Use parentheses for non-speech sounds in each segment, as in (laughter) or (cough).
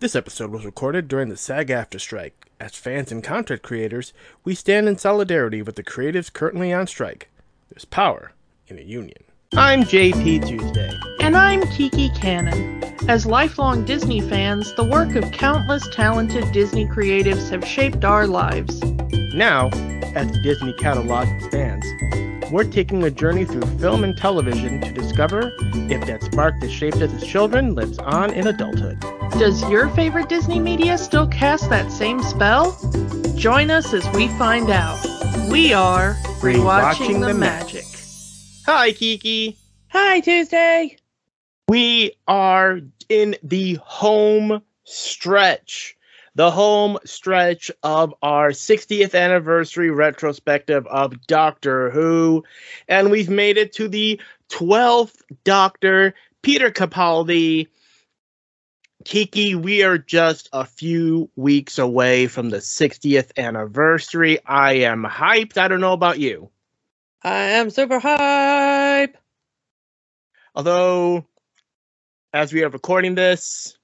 This episode was recorded during the SAG AFTRA strike. As fans and content creators, we stand in solidarity with the creatives currently on strike. There's power in a union. I'm JP Tuesday. And I'm Kiki Cannon. As lifelong Disney fans, the work of countless talented Disney creatives have shaped our lives. Now, as the Disney catalog expands, we're taking a journey through film and television to discover if that spark that shaped us as children lives on in adulthood. Does your favorite Disney media still cast that same spell? Join us as we find out. We are Rewatching, the, Magic. Hi, Kiki. Hi, Tuesday. We are in the home stretch the home stretch of our 60th anniversary retrospective of Doctor Who. And we've made it to the 12th Doctor, Peter Capaldi. Kiki, we are just a few weeks away from the 60th anniversary. I am hyped. I don't know about you. I am super hype. Although, as we are recording this,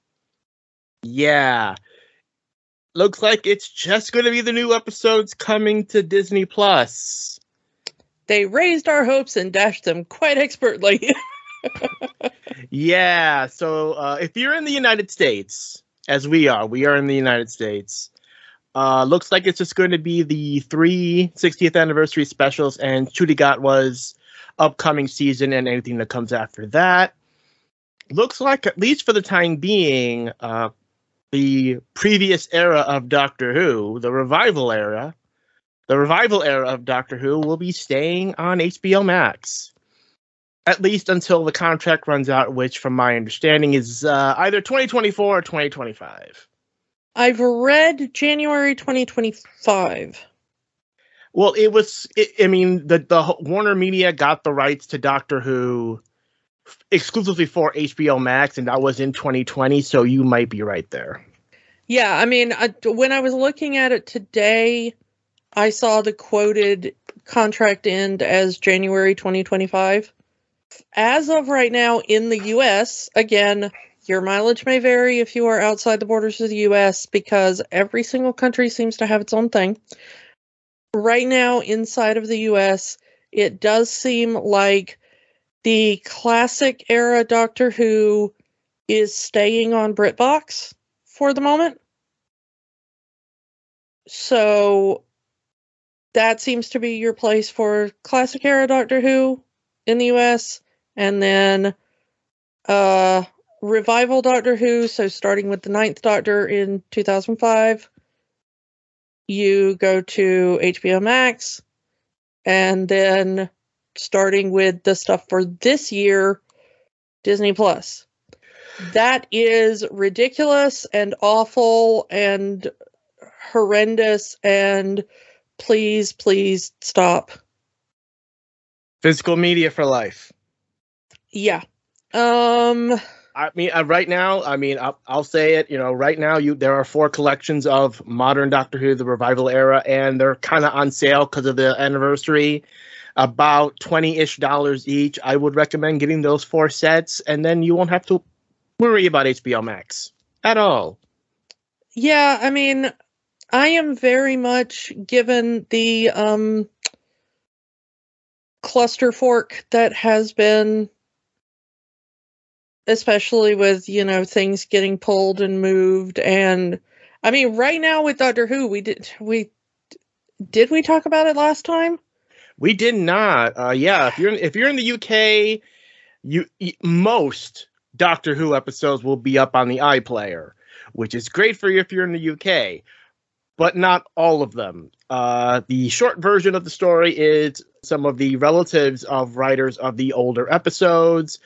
yeah, looks like it's just going to be the new episodes coming to Disney Plus. They raised our hopes and dashed them quite expertly. (laughs) yeah, so uh, if you're in the United States, as we are, we are in the United States. Uh, looks like it's just going to be the three 60th anniversary specials and was upcoming season and anything that comes after that. Looks like, at least for the time being, uh, the previous era of Doctor Who, the revival era, the revival era of Doctor Who will be staying on HBO Max. At least until the contract runs out, which, from my understanding, is uh, either 2024 or 2025. I've read January 2025. Well, it was. It, I mean, the the Warner Media got the rights to Doctor Who exclusively for HBO Max, and that was in 2020. So you might be right there. Yeah, I mean, I, when I was looking at it today, I saw the quoted contract end as January 2025. As of right now in the US, again, your mileage may vary if you are outside the borders of the US because every single country seems to have its own thing. Right now, inside of the US, it does seem like the classic era Doctor Who is staying on BritBox for the moment. So that seems to be your place for classic era Doctor Who in the US. And then uh revival Doctor Who, so starting with the ninth Doctor in 2005, you go to HBO Max, and then starting with the stuff for this year, Disney Plus. That is ridiculous and awful and horrendous and please, please stop. Physical media for life. Yeah. Um I mean, uh, right now, I mean, I'll, I'll, say it. You know, right now, you there are four collections of modern Doctor Who, the revival era, and they're kind of on sale because of the anniversary about 20-ish dollars each. I would recommend getting those four sets and then you won't have to worry about HBO Max at all. Yeah, I mean, I am very much given the um cluster fork that has been especially with, you know, things getting pulled and moved and I mean, right now with Doctor Who, we did we did we talk about it last time? We did not. Uh, yeah, if you're in, if you're in the UK, you most Doctor Who episodes will be up on the iPlayer, which is great for you if you're in the UK, but not all of them. Uh, the short version of the story is some of the relatives of writers of the older episodes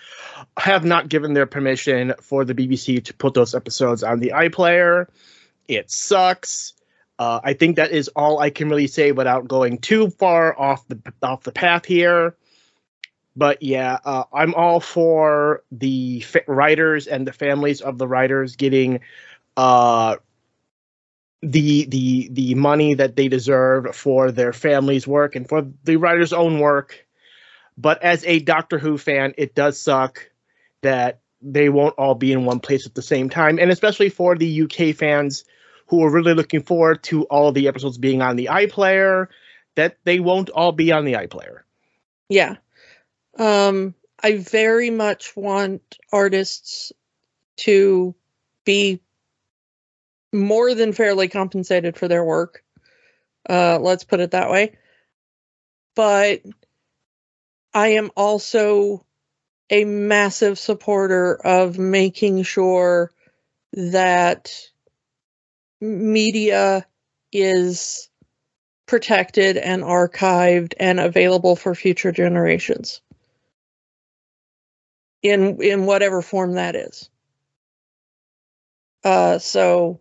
have not given their permission for the BBC to put those episodes on the iPlayer. It sucks. Uh, I think that is all I can really say without going too far off the off the path here. But yeah, uh, I'm all for the writers and the families of the writers getting uh, the the the money that they deserve for their family's work and for the writer's own work. But as a Doctor Who fan, it does suck that they won't all be in one place at the same time, and especially for the UK fans who are really looking forward to all the episodes being on the iPlayer, that they won't all be on the iPlayer. Yeah. Um, I very much want artists to be more than fairly compensated for their work. Uh, let's put it that way. But I am also a massive supporter of making sure that media is protected and archived and available for future generations. In in whatever form that is. Uh so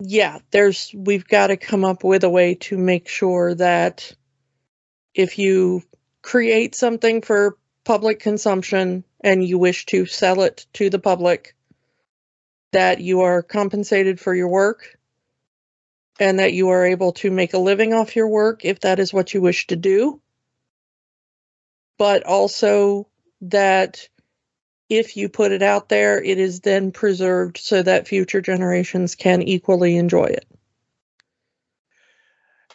yeah there's we've got to come up with a way to make sure that if you create something for public consumption and you wish to sell it to the public that you are compensated for your work and that you are able to make a living off your work if that is what you wish to do. But also that if you put it out there, it is then preserved so that future generations can equally enjoy it.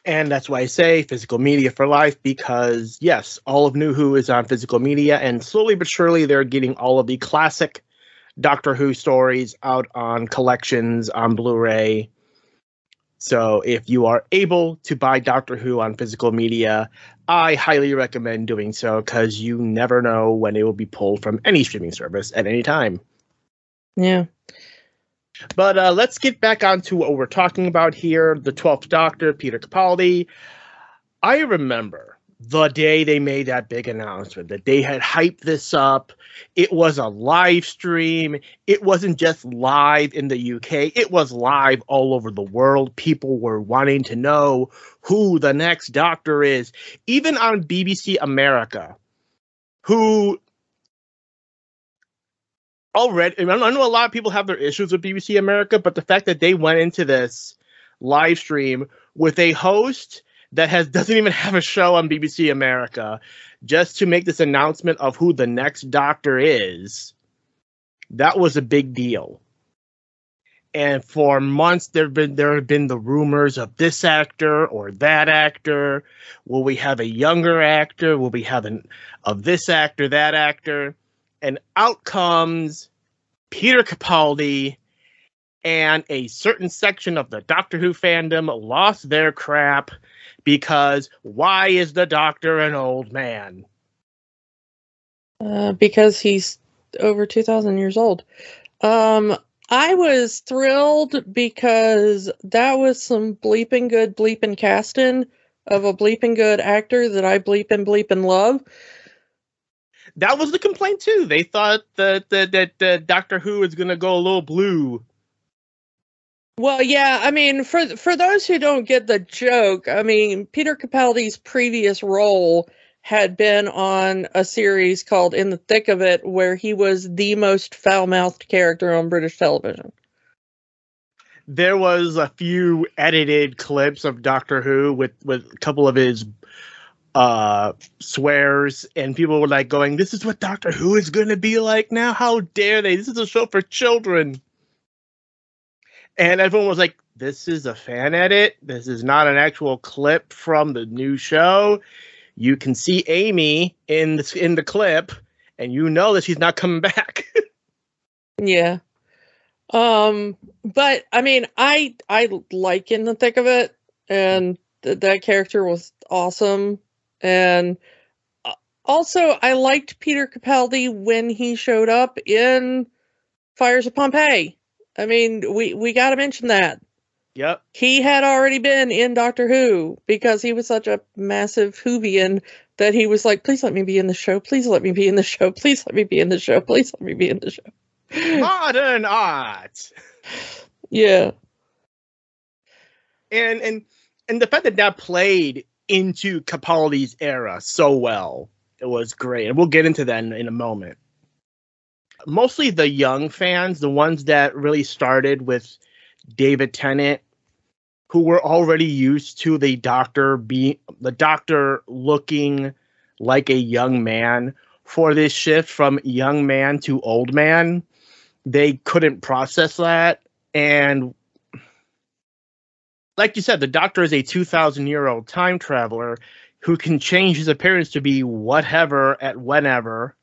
And that's why I say physical media for life because, yes, all of New Who is on physical media, and slowly but surely they're getting all of the classic Doctor Who stories out on collections on Blu ray. So if you are able to buy Doctor Who on physical media, I highly recommend doing so because you never know when it will be pulled from any streaming service at any time. Yeah. But uh, let's get back onto what we're talking about here the 12th Doctor, Peter Capaldi. I remember the day they made that big announcement that they had hyped this up. It was a live stream. It wasn't just live in the UK, it was live all over the world. People were wanting to know who the next doctor is, even on BBC America, who already, I know a lot of people have their issues with BBC America, but the fact that they went into this live stream with a host that has doesn't even have a show on BBC America just to make this announcement of who the next doctor is. That was a big deal. And for months there have been there have been the rumors of this actor or that actor. Will we have a younger actor? Will we have an of this actor, that actor? And out comes Peter Capaldi and a certain section of the Doctor Who fandom lost their crap because why is the doctor an old man? Uh, because he's over 2,000 years old. Um, I was thrilled because that was some bleeping good bleeping casting of a bleeping good actor that I bleep and bleep and love. That was the complaint too. They thought that that, that uh, Doctor Who is going to go a little blue well, yeah, I mean, for for those who don't get the joke, I mean, Peter Capaldi's previous role had been on a series called In the Thick of It, where he was the most foul-mouthed character on British television. There was a few edited clips of Doctor Who with with a couple of his uh swears and people were like going this is what doctor who is going to be like now? How dare they? This is a show for children and everyone was like, "This is a fan edit. This is not an actual clip from the new show. You can see Amy in the, in the clip, and you know that she's not coming (laughs) back." yeah. Um, but I mean, I I like in the thick of it, and th- that character was awesome, and uh, also I liked Peter Capaldi when he showed up in Fires of Pompeii. I mean, we we got to mention that. Yep. He had already been in Doctor Who because he was such a massive Whovian that he was like, "Please let me be in the show. Please let me be in the show. Please let me be in the show. Please let me be in the show." (laughs) Modern art. Yeah. And and and the fact that that played into Capaldi's era so well, it was great, and we'll get into that in, in a moment mostly the young fans, the ones that really started with David Tennant, who were already used to the doctor being the doctor looking like a young man, for this shift from young man to old man. They couldn't process that. And like you said, the doctor is a 2,000 year old time traveler who can change his appearance to be whatever at whenever.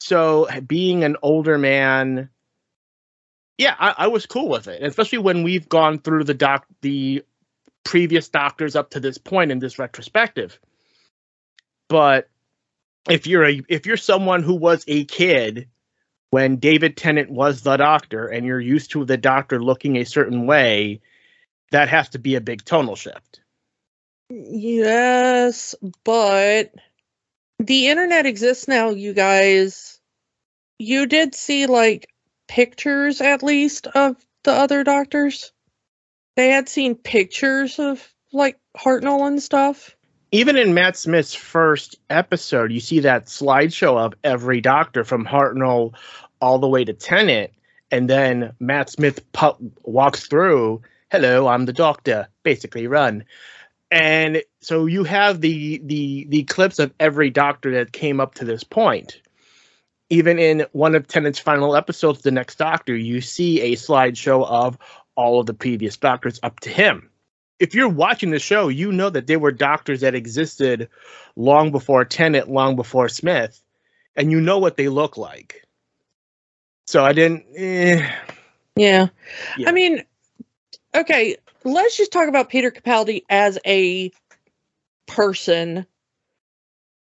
So being an older man, yeah, I, I was cool with it, especially when we've gone through the doc the previous doctors up to this point in this retrospective. But if you're a if you're someone who was a kid when David Tennant was the doctor and you're used to the doctor looking a certain way, that has to be a big tonal shift. Yes, but the internet exists now, you guys. You did see like pictures at least of the other doctors. They had seen pictures of like Hartnell and stuff. Even in Matt Smith's first episode, you see that slideshow of every doctor from Hartnell all the way to Tennant, and then Matt Smith pu- walks through. Hello, I'm the doctor. Basically, run. And so you have the the the clips of every doctor that came up to this point. Even in one of Tennant's final episodes, The Next Doctor, you see a slideshow of all of the previous doctors up to him. If you're watching the show, you know that there were doctors that existed long before Tennant, long before Smith, and you know what they look like. So I didn't. Eh. Yeah. yeah. I mean, okay, let's just talk about Peter Capaldi as a person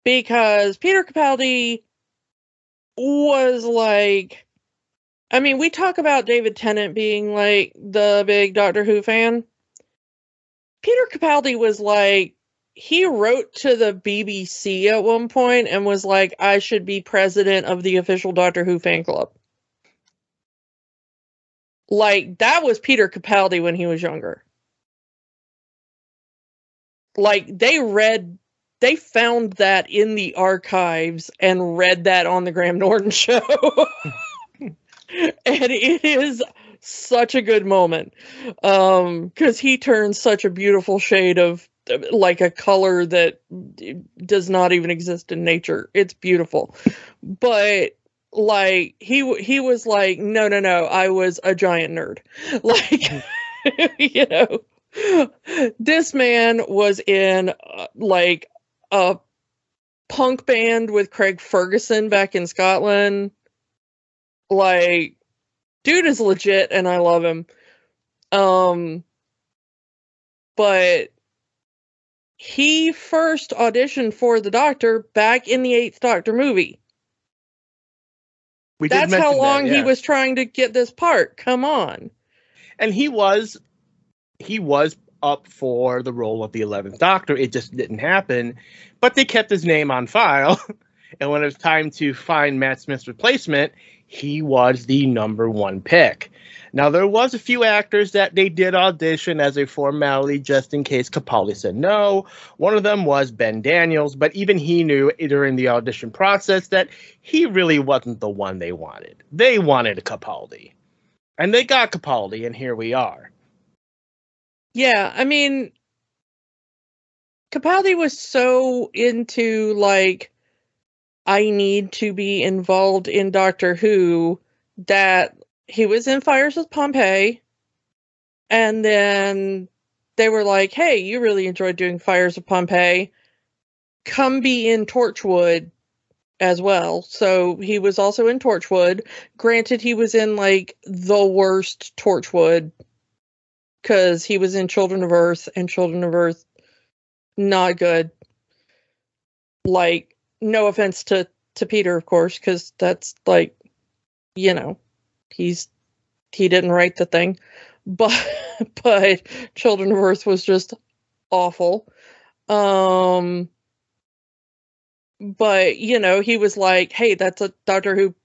because Peter Capaldi was like I mean, we talk about David Tennant being like the big Doctor Who fan. Peter Capaldi was like he wrote to the BBC at one point and was like I should be president of the official Doctor Who fan club. Like that was Peter Capaldi when he was younger. Like they read they found that in the archives and read that on the Graham Norton (laughs) show. (laughs) and it is such a good moment. Um cuz he turns such a beautiful shade of like a color that does not even exist in nature. It's beautiful. But like he he was like no no no i was a giant nerd (laughs) like you know this man was in uh, like a punk band with craig ferguson back in scotland like dude is legit and i love him um but he first auditioned for the doctor back in the eighth doctor movie we That's how long that, yeah. he was trying to get this part. Come on. And he was he was up for the role of the 11th Doctor. It just didn't happen. But they kept his name on file. (laughs) and when it was time to find Matt Smith's replacement, he was the number one pick. Now there was a few actors that they did audition as a formality just in case Capaldi said no. One of them was Ben Daniels, but even he knew during the audition process that he really wasn't the one they wanted. They wanted Capaldi. And they got Capaldi and here we are. Yeah, I mean Capaldi was so into like I need to be involved in Doctor Who that he was in Fires with Pompeii, and then they were like, "Hey, you really enjoyed doing Fires of Pompeii. Come be in Torchwood as well." So he was also in Torchwood. Granted, he was in like the worst Torchwood because he was in Children of Earth, and Children of Earth not good. Like, no offense to to Peter, of course, because that's like, you know, he's he didn't write the thing, but (laughs) but Children of Earth was just awful. Um, but you know, he was like, "Hey, that's a Doctor Who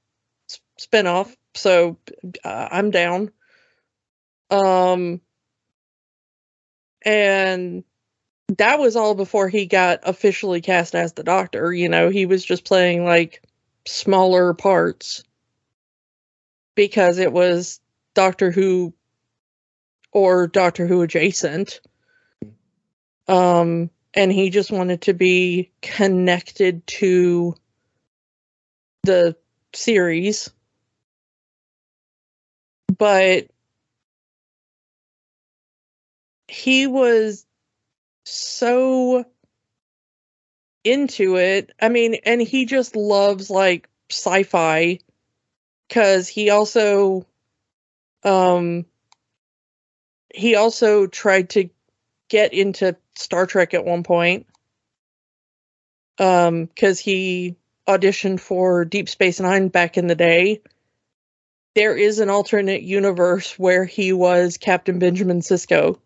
spinoff, so uh, I'm down." Um, and that was all before he got officially cast as the Doctor. You know, he was just playing like smaller parts because it was Doctor Who or Doctor Who adjacent. Um, and he just wanted to be connected to the series. But he was so into it. I mean, and he just loves like sci-fi cuz he also um he also tried to get into Star Trek at one point. Um cuz he auditioned for Deep Space 9 back in the day. There is an alternate universe where he was Captain Benjamin Sisko.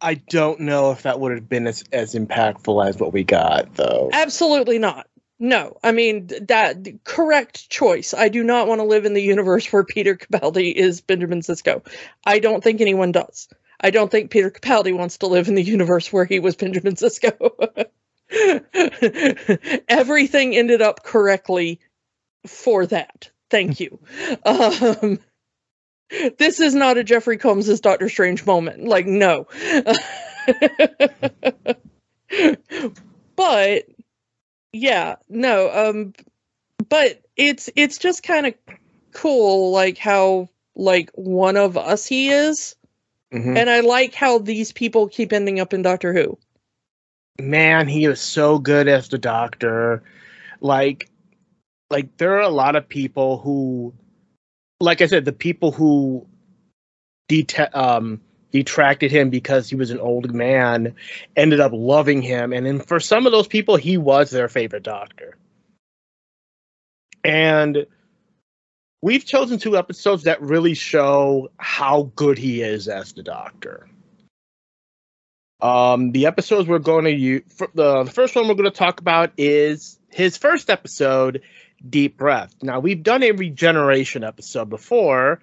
I don't know if that would have been as, as impactful as what we got, though. Absolutely not. No, I mean that correct choice. I do not want to live in the universe where Peter Capaldi is Benjamin Sisko. I don't think anyone does. I don't think Peter Capaldi wants to live in the universe where he was Benjamin Sisko. (laughs) Everything ended up correctly for that. Thank you. Um, this is not a Jeffrey Combs' Doctor Strange moment. Like, no. (laughs) but yeah, no, um but it's it's just kind of cool like how like one of us he is. Mhm. And I like how these people keep ending up in Doctor Who. Man, he was so good as the doctor. Like, like there are a lot of people who, like I said, the people who det- um, detracted him because he was an old man ended up loving him, and then for some of those people, he was their favorite doctor. And we've chosen two episodes that really show how good he is as the doctor. Um, the episodes we're going to use, the, the first one we're going to talk about is his first episode, Deep Breath. Now, we've done a regeneration episode before,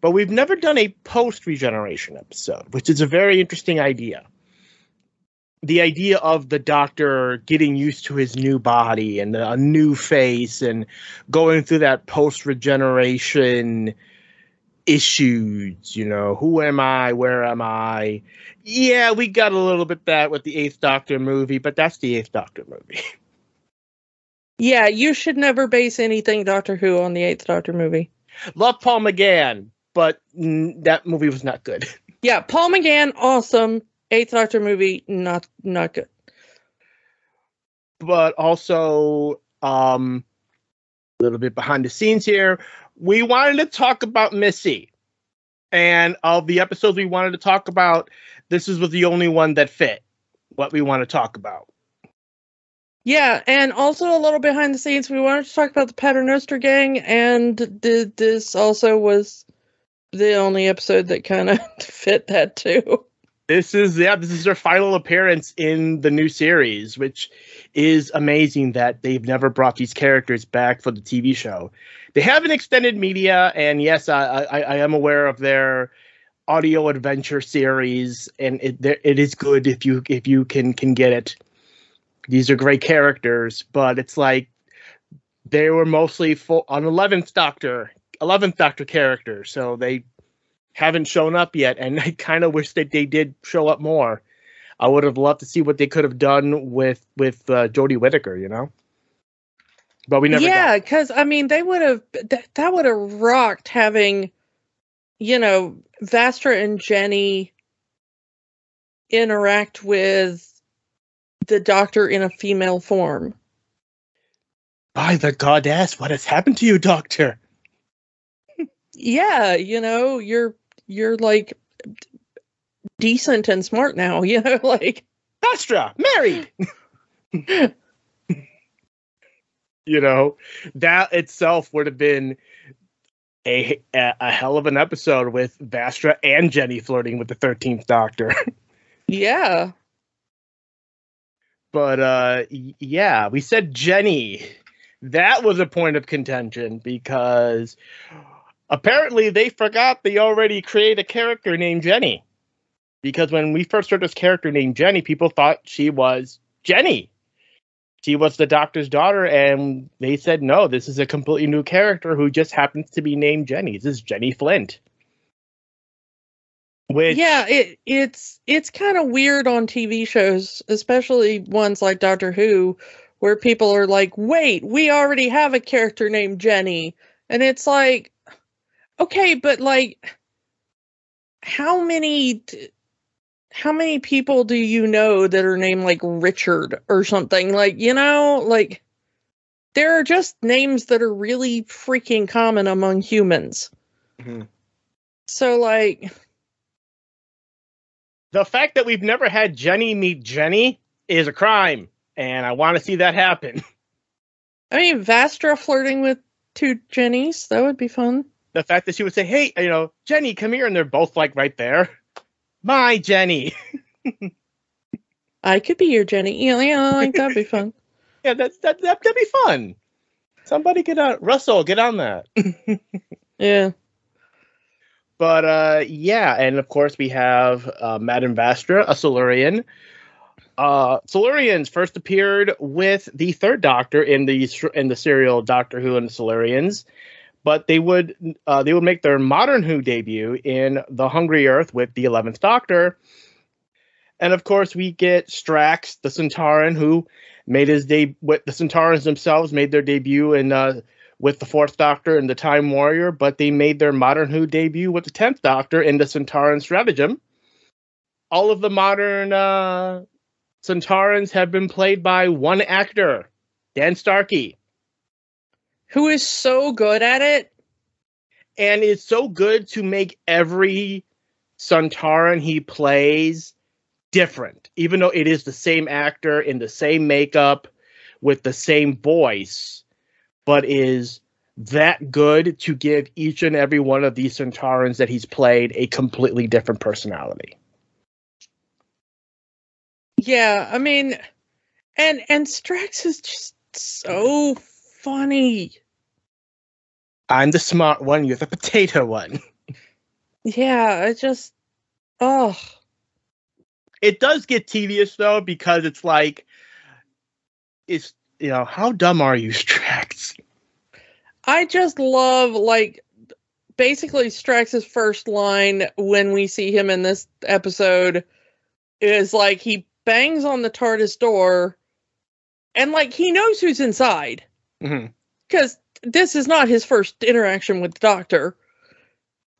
but we've never done a post regeneration episode, which is a very interesting idea. The idea of the doctor getting used to his new body and a new face and going through that post regeneration issues, you know, who am I? Where am I? Yeah, we got a little bit that with the Eighth Doctor movie, but that's the Eighth Doctor movie. (laughs) Yeah, you should never base anything Doctor Who on the Eighth Doctor movie. Love Paul McGann, but mm, that movie was not good. (laughs) Yeah, Paul McGann, awesome. Eighth Doctor movie, not not good. But also, um, a little bit behind the scenes here, we wanted to talk about Missy, and of the episodes we wanted to talk about, this was the only one that fit what we want to talk about. Yeah, and also a little behind the scenes, we wanted to talk about the Paternoster gang, and th- this also was the only episode that kind of (laughs) fit that too. This is yeah, this is their final appearance in the new series, which is amazing that they've never brought these characters back for the TV show. They have an extended media, and yes, I I, I am aware of their audio adventure series, and it it is good if you if you can can get it. These are great characters, but it's like they were mostly full on eleventh Doctor, eleventh Doctor characters, so they haven't shown up yet, and (laughs) I kind of wish that they did show up more. I would have loved to see what they could have done with with uh, Jodie Whittaker, you know. But we never. yeah, because I mean, they would have that, that would have rocked having, you know, Vastra and Jenny interact with the Doctor in a female form. By the goddess, what has happened to you, Doctor? Yeah, you know, you're you're like decent and smart now. (laughs) You know, like Vastra, married. (laughs) you know, that itself would have been a, a a hell of an episode with Vastra and Jenny flirting with the Thirteenth Doctor. (laughs) yeah. But uh yeah we said jenny. That was a point of contention because apparently they forgot they already created a character named jenny. Because when we first heard this character named jenny people thought she was jenny. She was the doctor's daughter and they said no this is a completely new character who just happens to be named jenny. This is jenny flint which yeah, it it's it's kind of weird on TV shows, especially ones like Doctor Who, where people are like, wait, we already have a character named Jenny. And it's like, okay, but like, how many. How many people do you know that are named like Richard or something? Like, you know, like there are just names that are really freaking common among humans. Mhm. So, like, The fact that we've never had Jenny meet Jenny is a crime, and I want to see that happen. (laughs) I mean, Vastra flirting with two Jennies, that would be fun. The fact that she would say, "Hey, you know, Jenny, come here," and they're both like right there. My Jenny. (laughs) I could be your Jenny. Yeah, yeah, like that'd be fun. (laughs) Yeah, that's that, that that'd be fun. Somebody get on Russell, get on that. Yeah. But uh, yeah, and of course we have uh, Madame Vastra, a Silurian. Uh, Silurians first appeared with the Third Doctor in the in the serial Doctor Who and the Silurians, but they would uh, they would make their modern Who debut in the Hungry Earth with the Eleventh Doctor, and of course we get Strax, the Sontaran, who made his debut. The Sontarans themselves made their debut in uh, with the Fourth Doctor and the Time Warrior, but they made their modern Who debut with the Tenth Doctor in the Sontaran Stratagem. All of the modern uh, Sontarans have been played by one actor, Dan Starkey, Who is so good at it. and it's so good to make every Sontaran he plays different, even though it is the same actor in the same makeup with the same voice, but is that good to give each and every one of these Sontarans that he's played a completely different personality. Yeah, I mean, and and Strax is just so funny. I'm the smart one, you're the potato one. Yeah, I just, oh, It does get tedious though, because it's like, it's, you know, how dumb are you, (laughs) Strax? I just love like basically Strax's first line when we see him in this episode is like he bangs on the TARDIS door and like he knows who's inside hmm because this is not his first interaction with the doctor.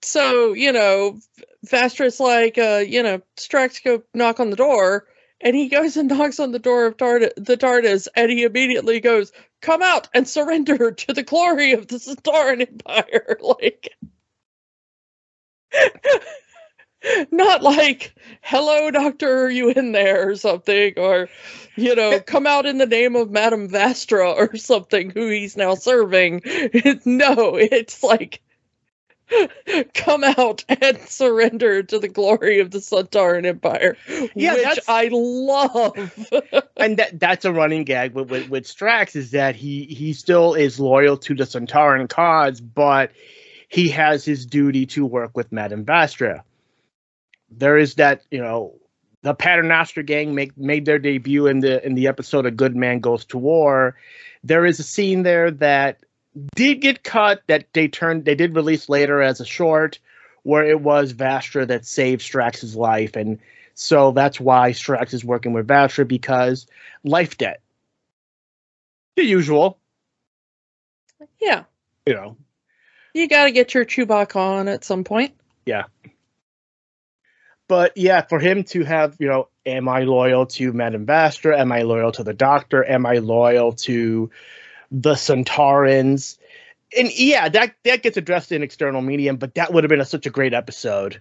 So, you know, Vastra's like, uh, you know, Strax go knock on the door, and he goes and knocks on the door of Tard- the TARDIS, and he immediately goes, "Come out and surrender to the glory of the Sontaran Empire." (laughs) like, (laughs) not like, "Hello, Doctor, are you in there?" or something, or you know, (laughs) come out in the name of Madame Vastra or something, who he's now serving. no, it's like (laughs) come out and surrender to the glory of the Sontaran Empire, Yeah, which I love. (laughs) and that that's a running gag with, with with Strax is that he he still is loyal to the Sontaran cause, but he has his duty to work with Madame Vastra. There is that you know the Paternoster gang make made their debut in the in the episode "A Good Man Goes to War." There is a scene there that did get cut that they turned they did release later as a short where it was Vastra that saved Strax's life and so that's why Strax is working with Vastra because life debt. The usual, yeah, you know. you got to get your Chewbacca on at some point. Yeah. But yeah, for him to have, you know, am I loyal to Madame Vastra? Am I loyal to the Doctor? Am I loyal to the Sontarans? And yeah, that that gets addressed in external medium, but that would have been a, such a great episode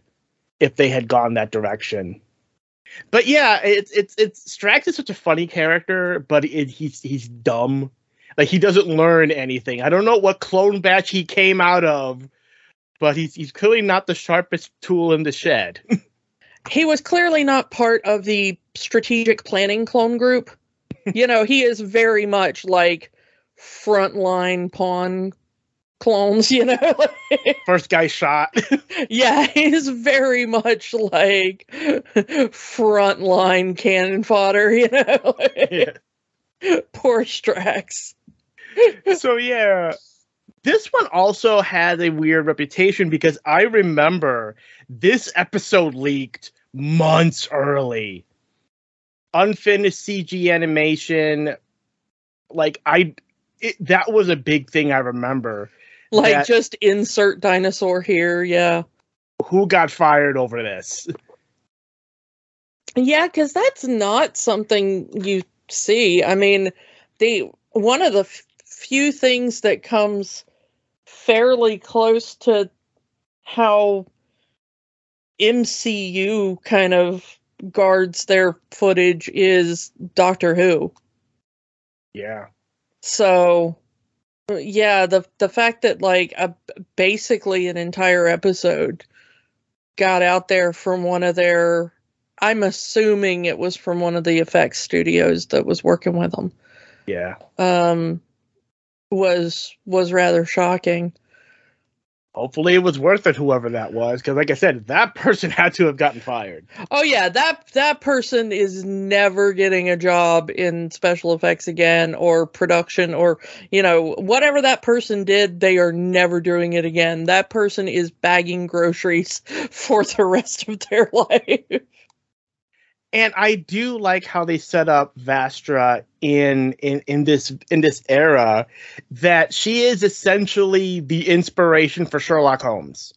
if they had gone that direction. But yeah, it's it's it's Strax is such a funny character, but it, he's he's dumb. Like he doesn't learn anything. I don't know what clone batch he came out of, but he's he's clearly not the sharpest tool in the shed. (laughs) He was clearly not part of the strategic planning clone group. you know, he is very much like frontline pawn clones, you know? (laughs) First guy shot. yeah, he's very much like frontline cannon fodder, you know? (laughs) Yeah. (laughs) Poor Strax. so yeah this one also has a weird reputation because i remember this episode leaked months early unfinished cg animation like I it, that was a big thing I remember. Like that- just insert dinosaur here, yeah. Who got fired over this? Yeah, because that's not something you see. I mean, the one of the f- few things that comes fairly close to how MCU kind of guards their footage is Doctor Who. Yeah. So, yeah, the the fact that like a basically an entire episode got out there from one of their I'm assuming it was from one of the effects studios that was working with them. Yeah. Um was was rather shocking. Hopefully it was worth it, whoever that was, because like I said, that (laughs) person had to have gotten fired. Oh yeah, that that person is never getting a job in special effects again or production or you know whatever that person did, they are never doing it again. That person is bagging groceries (laughs) for the rest of their (laughs) life. And I do like how they set up Vastra in in in this in this era that she is essentially the inspiration for Sherlock Holmes.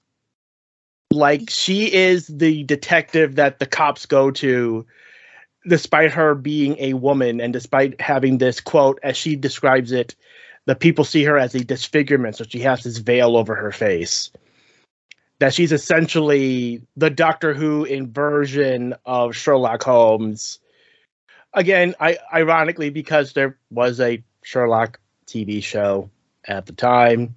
Like she is the detective that the cops go to despite her being a woman and despite having this quote as she describes it the people see her as a disfigurement so she has this veil over her face that she's essentially the Doctor Who inversion of Sherlock Holmes. Again, I ironically because there was a Sherlock TV show at the time,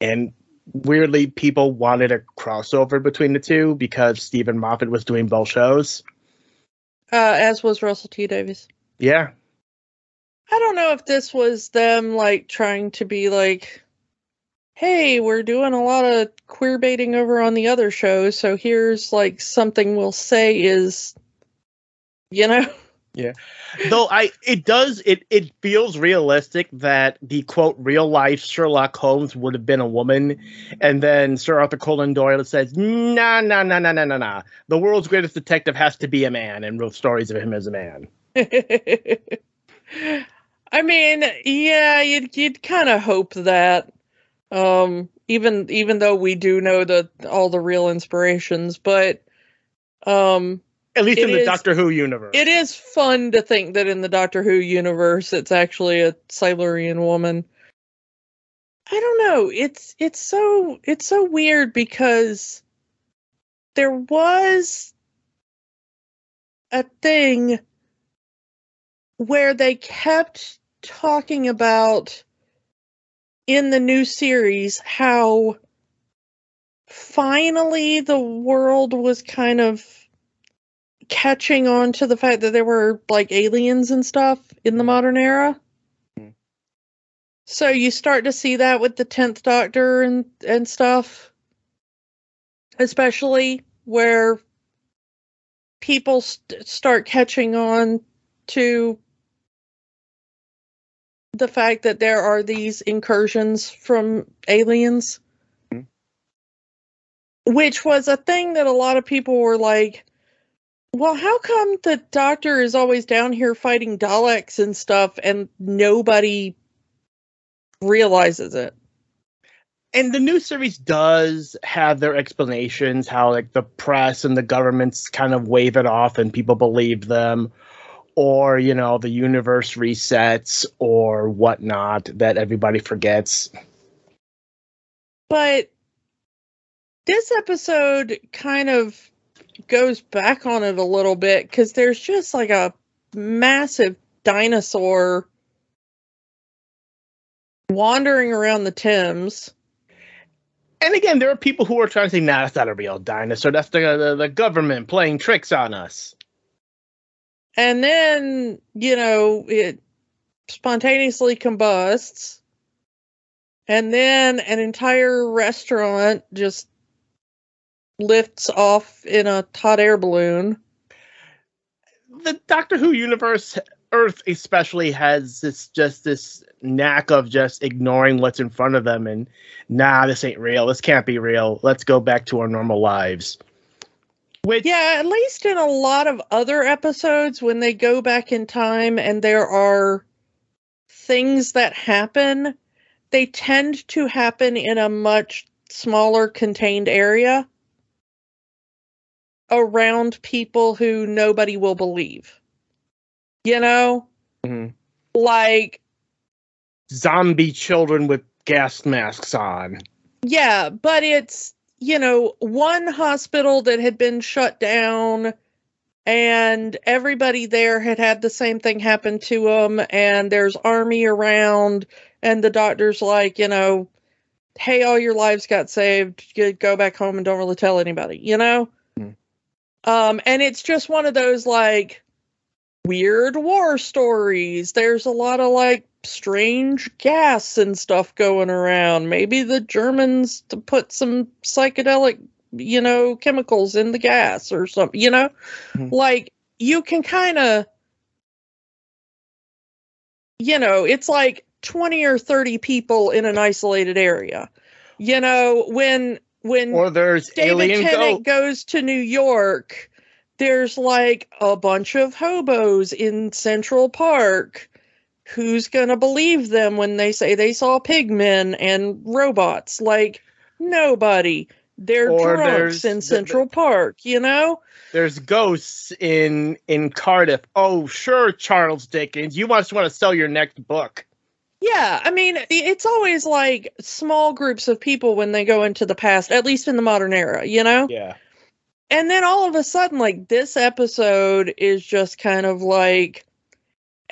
and weirdly, people wanted a crossover between the two because Steven Moffat was doing both shows. Uh, as was Russell T Davies. Yeah, I don't know if this was them like trying to be like, hey, we're doing a lot of queer baiting over on the other show, so here's like something we'll say is, you know, (laughs) Yeah. though I it does it it feels realistic that the quote real life Sherlock Holmes would have been a woman, and then Sir Arthur Conan Doyle says, "Nah, nah, nah, nah, nah, nah, nah. The world's greatest detective has to be a man," and wrote stories of him as a man. (laughs) I mean, yeah, you'd you'd kind of hope that. Um, even even though we do know the all the real inspirations, but um, At least in the is- Doctor Who universe. it is fun to think that in the Doctor Who universe, it's actually a Silurian woman. I don't know. It's it's so it's so weird because there was a thing where they kept talking about in the new series how finally the world was kind of catching on to the fact that there were like aliens and stuff in the modern era. Mm. So you start to see that with the 10th Doctor and and stuff. Especially where people st- start catching on to the fact that there are these incursions from aliens. Mhm. Which was a thing that a lot of people were like, well, how come the doctor is always down here fighting Daleks and stuff and nobody realizes it? and the new series does have their explanations how like the press and the governments kind of wave it off and people believe them or you know the universe resets or whatnot that everybody forgets. But this episode kind of goes back on it a little bit because there's just like a massive dinosaur wandering around the Thames. and again there are people who are trying to say nah that's not a real dinosaur. That's the, the, the government playing tricks on us And then, you know, it spontaneously combusts. And then an entire restaurant just lifts off in a hot air balloon. the Doctor Who universe, Earth especially, has this just this knack of just ignoring what's in front of them and nah, this ain't real. This can't be real. Let's go back to our normal lives. Which Yeah, at least in a lot of other episodes, when they go back in time and there are things that happen, they tend to happen in a much smaller contained area around people who nobody will believe. You know? Mhm. Like, zombie children with gas masks on. yeah, but it's, you know, one hospital that had been shut down and everybody there had had the same thing happen to them and there's army around and the doctor's like you know hey all your lives got saved. Go back home and don't really tell anybody you know? Hmm. um and it's just one of those like weird war stories. There's a lot of like strange gas and stuff going around maybe the germans to put some psychedelic you know chemicals in the gas or something you know Mhm. like you can kind of you know it's like 20 or 30 people in an isolated area you know when when Or there's david tennant go. goes to new york there's like a bunch of hobos in central park who's gonna believe them when they say they saw pigmen and robots like nobody they're Or drunks in the- central park you know There's ghosts in in Cardiff. Oh, sure, Charles Dickens. You must want to sell your next book. Yeah, I mean, it's always like small groups of people when they go into the past, at least in the modern era, you know? Yeah. And then all of a sudden, like, this episode is just kind of like,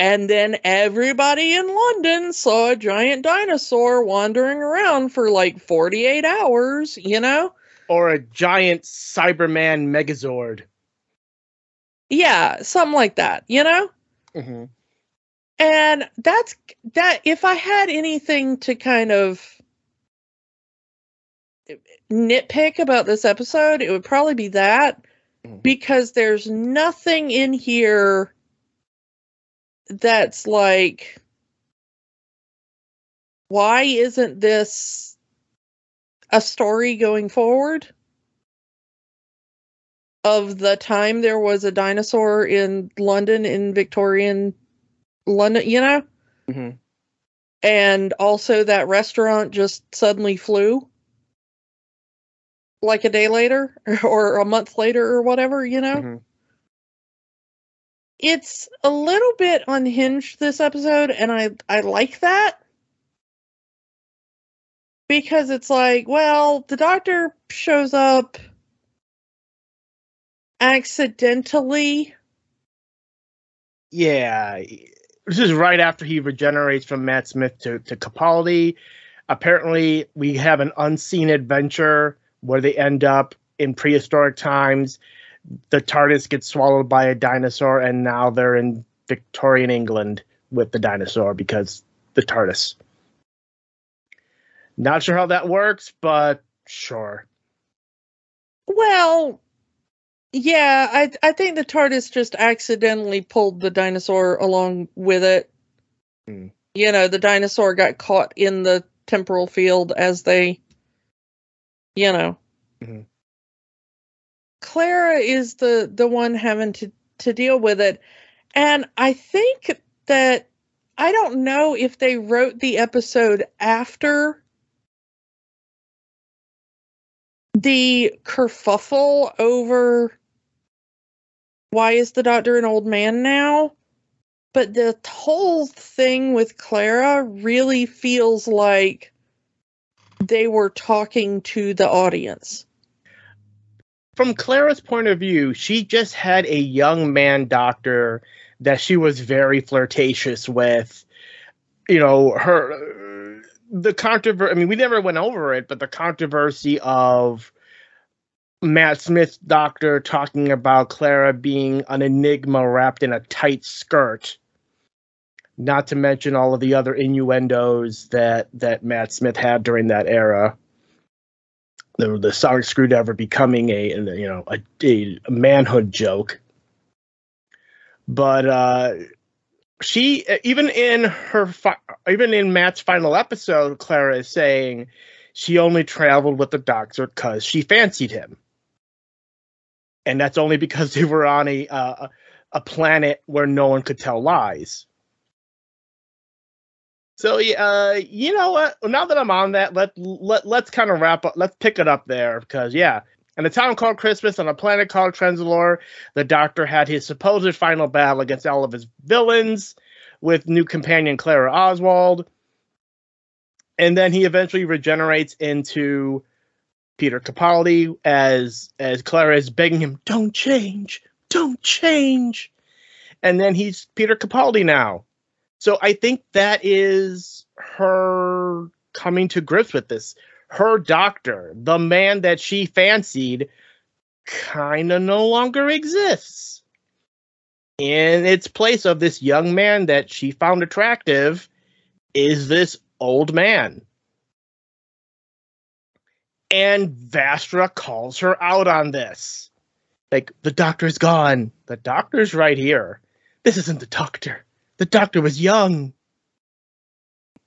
and then everybody in London saw a giant dinosaur wandering around for like 48 hours, you know? Or a giant Cyberman Megazord. Yeah, something like that, you know? Mm-hmm. And that's that if I had anything to kind of nitpick about this episode, it would probably be that Mhm. because there's nothing in here that's like why isn't this a story going forward of the time there was a dinosaur in London in Victorian London, you know? Mm-hmm. and also that restaurant just suddenly flew like a day later (laughs) or a month later or whatever you know Mhm. It's a little bit unhinged this episode and i i like that because it's like well the doctor shows up accidentally Yeah. This is right after he regenerates from Matt Smith to, to Capaldi. Apparently, we have an unseen adventure where they end up in prehistoric times. The TARDIS gets swallowed by a dinosaur, and now they're in Victorian England with the dinosaur because the TARDIS. Not sure how that works, but sure. Well, yeah, I I think the TARDIS just accidentally pulled the dinosaur along with it. Hmm. You know, the dinosaur got caught in the temporal field as they, you know. Mhm. Clara is the the one having to to deal with it, and I think that I don't know if they wrote the episode after the kerfuffle over why is the doctor an old man now? But the whole thing with Clara really feels like they were talking to the audience. From Clara's point of view, she just had a young man doctor that she was very flirtatious with. You know, her the controversy. I mean, we never went over it, but the controversy of Matt Smith's doctor talking about Clara being an enigma wrapped in a tight skirt. Not to mention all of the other innuendos that that Matt Smith had during that era the the sonic screwdriver becoming a you know a, a manhood joke but uh she even in her fi- even in matt's final episode clara is saying she only traveled with the doctor because she fancied him and that's only because they were on a uh, a planet where no one could tell lies. So uh, you know what? Now that I'm on that, let let let's kind of wrap up. Let's pick it up there because yeah, in a town called Christmas on a planet called Trenzalore, the Doctor had his supposed final battle against all of his villains with new companion Clara Oswald, and then he eventually regenerates into Peter Capaldi as as Clara is begging him, "Don't change, don't change," and then he's Peter Capaldi now so I think that is her coming to grips with this. Her doctor, the man that she fancied, kind of no longer exists. In its place of this young man that she found attractive is this old man. And Vastra calls her out on this. Like, the doctor's gone. The doctor's right here. This isn't the doctor. The doctor was young.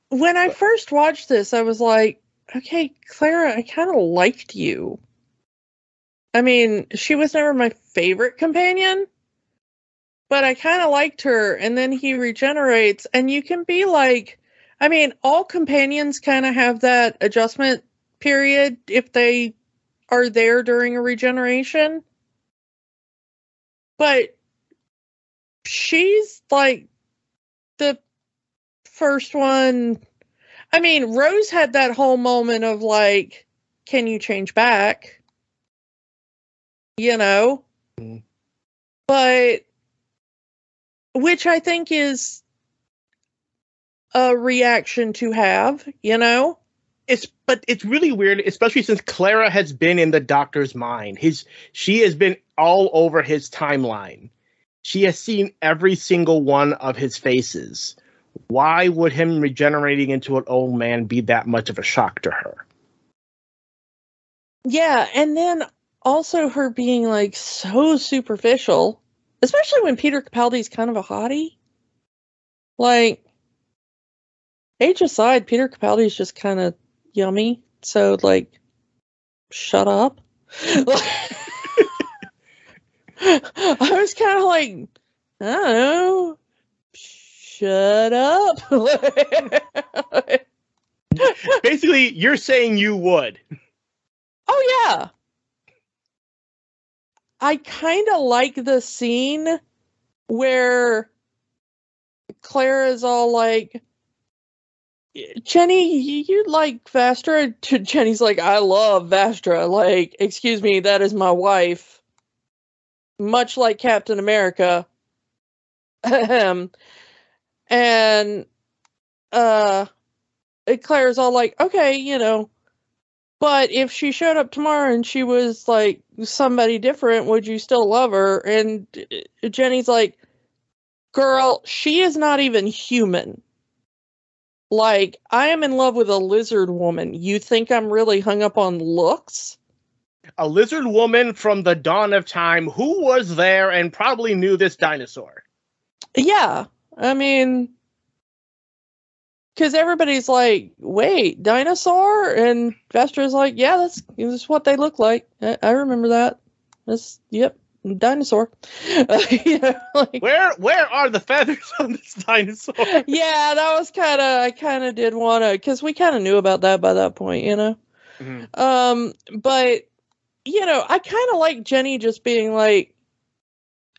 When I first watched this, I was like, okay, Clara, I kind of liked you. I mean, she was never my favorite companion, but I kind of liked her. And then he regenerates, and you can be like, I mean, all companions kind of have that adjustment period if they are there during a regeneration. But she's like first one, I mean, Rose had that whole moment of like, can you change back? You know? Mm. But, which I think is a reaction to have, you know? It's but it's really weird, especially since Clara has been in the doctor's mind. His she has been all over his timeline. She has seen every single one of his faces. Why would him regenerating into an old man be that much of a shock to her? Yeah, and then also her being like so superficial, especially when Peter Capaldi's kind of a hottie. Like, age aside, Peter Capaldi's just kind of yummy. So, like, shut up. (laughs) (laughs) I was kind of like, I don't know, shut up. (laughs) Basically, you're saying you would. Oh, yeah. I kind of like the scene where Clara is all like, Jenny, you like Vastra? (laughs) Jenny's like, I love Vastra. Like, excuse me, that is my wife much like Captain America. (laughs) Um, and uh Clara's all like, okay, you know, but if she showed up tomorrow and she was like somebody different, would you still love her? And uh, Jenny's like, girl, she is not even human. Like, I am in love with a lizard woman. You think I'm really hung up on looks? a lizard woman from the dawn of time who was there and probably knew this dinosaur. Yeah. I mean, because everybody's like, wait, dinosaur? And Vastra's like, yeah, that's, that's what they look like. I, I remember that. That's, yep, dinosaur. (laughs) Uh, like, where where are the feathers on this dinosaur? (laughs) Yeah, that was kind of, I kind of did want to, because we kind of knew about that by that point, you know? Mm-hmm. Um, but you know, I kind of like Jenny just being like,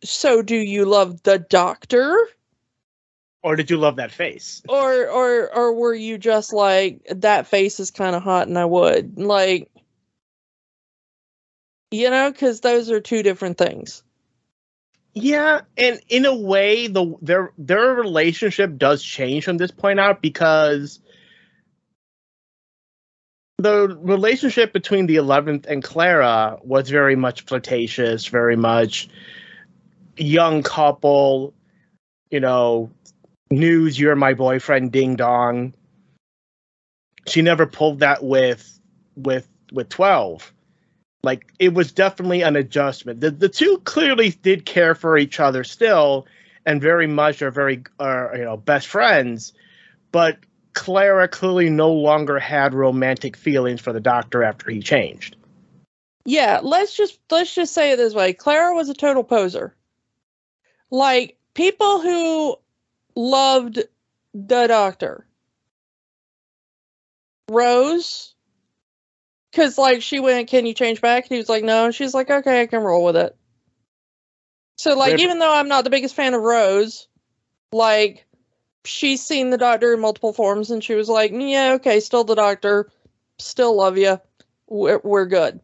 "So, do you love the doctor?" Or did you love that face? Or, or, or were you just like that face is kind of hot, and I would like, you know, because those are two different things. Yeah, and in a way, the their their relationship does change from this point out because the relationship between the 11th and Clara was very much flirtatious, very much young couple, you know, news, you're my boyfriend, ding dong. She never pulled that with with with 12. Like it was definitely an adjustment. The the two clearly did care for each other still and very much are very are you know best friends, but Clara clearly no longer had romantic feelings for the doctor after he changed. Yeah, let's just let's just say it this way. Clara was a total poser. Like people who loved the doctor. Rose cuz like she went, "Can you change back?" and he was like, "No." And she's like, "Okay, I can roll with it." So like even though I'm not the biggest fan of Rose, like she's seen the doctor in multiple forms and she was like, "Yeah, okay, still the doctor. Still love you. We're, we're good."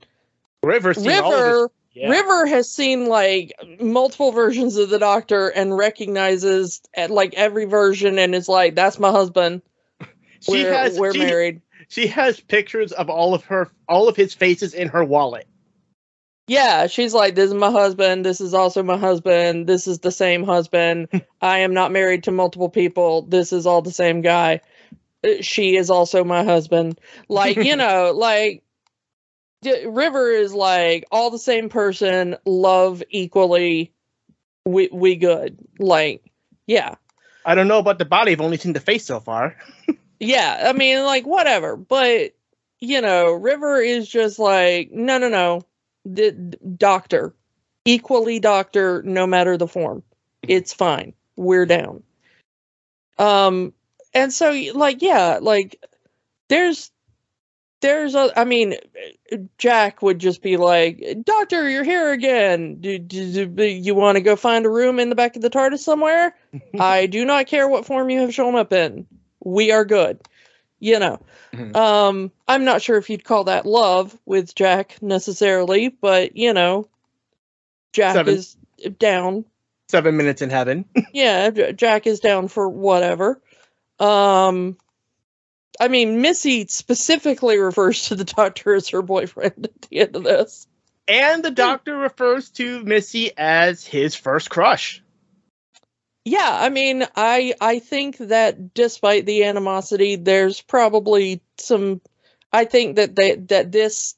River, seen all of his- River yeah. River has seen like multiple versions of the Doctor and recognizes at like every version and is like, "That's my husband. (laughs) she We're, has we're she, married." she has pictures of all of her all of his faces in her wallet. Yeah, she's like, "This is my husband. This is also my husband. This is the same husband. (laughs) I am not married to multiple people. This is all the same guy. Uh, She is also my husband." Like you (laughs) know, like. D- River is like all the same person, love equally, we we good. Like, yeah. I don't know about the body. I've only seen the face so far. (laughs) Yeah, I mean, like whatever, but you know, River is just like, no, no, no, the d- doctor, equally doctor, no matter the form, it's fine. We're down. Um, and so like, yeah, like there's, there's a, I mean, Jack would just be like, Doctor, you're here again. Do, do, do you want to go find a room in the back of the TARDIS somewhere? (laughs) I do not care what form you have shown up in. We are good. You know. Mhm. Um, I'm not sure if you'd call that love with Jack necessarily, but you know, Jack Seven. is down. Seven minutes in heaven. (laughs) Yeah, Jack is down for whatever. Um, I mean, Missy specifically refers to the doctor as her boyfriend at the end of this. And the doctor refers to Missy as his first crush. Yeah, I mean, I I think that despite the animosity, there's probably some. I think that they that this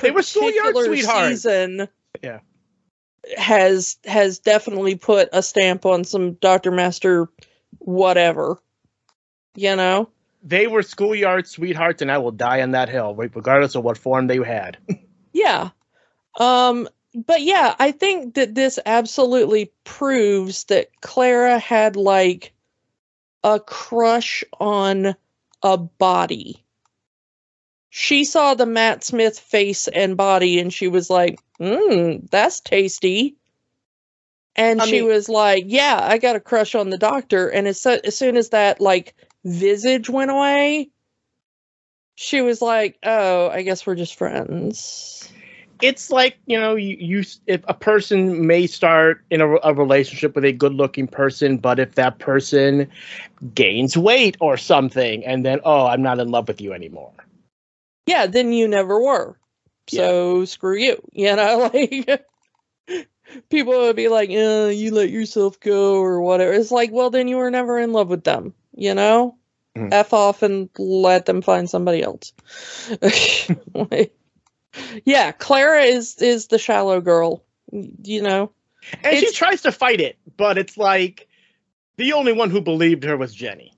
They were schoolyard sweethearts. season, Yeah. has has definitely put a stamp on some Doctor Master, whatever. You know, They were schoolyard sweethearts, and I will die on that hill, regardless of what form they had. (laughs) yeah. Um, but yeah, I think that this absolutely proves that Clara had like a crush on a body. She saw the Matt Smith face and body and she was like, mmm, that's tasty. And I she mean- was like, yeah, I got a crush on the doctor. And as, so- as soon as that like visage went away, she was like, oh, I guess we're just friends. it's like you know you, you if a person may start in a, a relationship with a good looking person but if that person gains weight or something and then oh i'm not in love with you anymore yeah, then you never were. So screw you. You know, (laughs) like people would be like, uh, you let yourself go or whatever. It's like, well, then you were never in love with them, you know? Mhm. F off and let them find somebody else. (laughs) Like, yeah, Clara is is the shallow girl, you know. and she tries to fight it but it's like the only one who believed her was jenny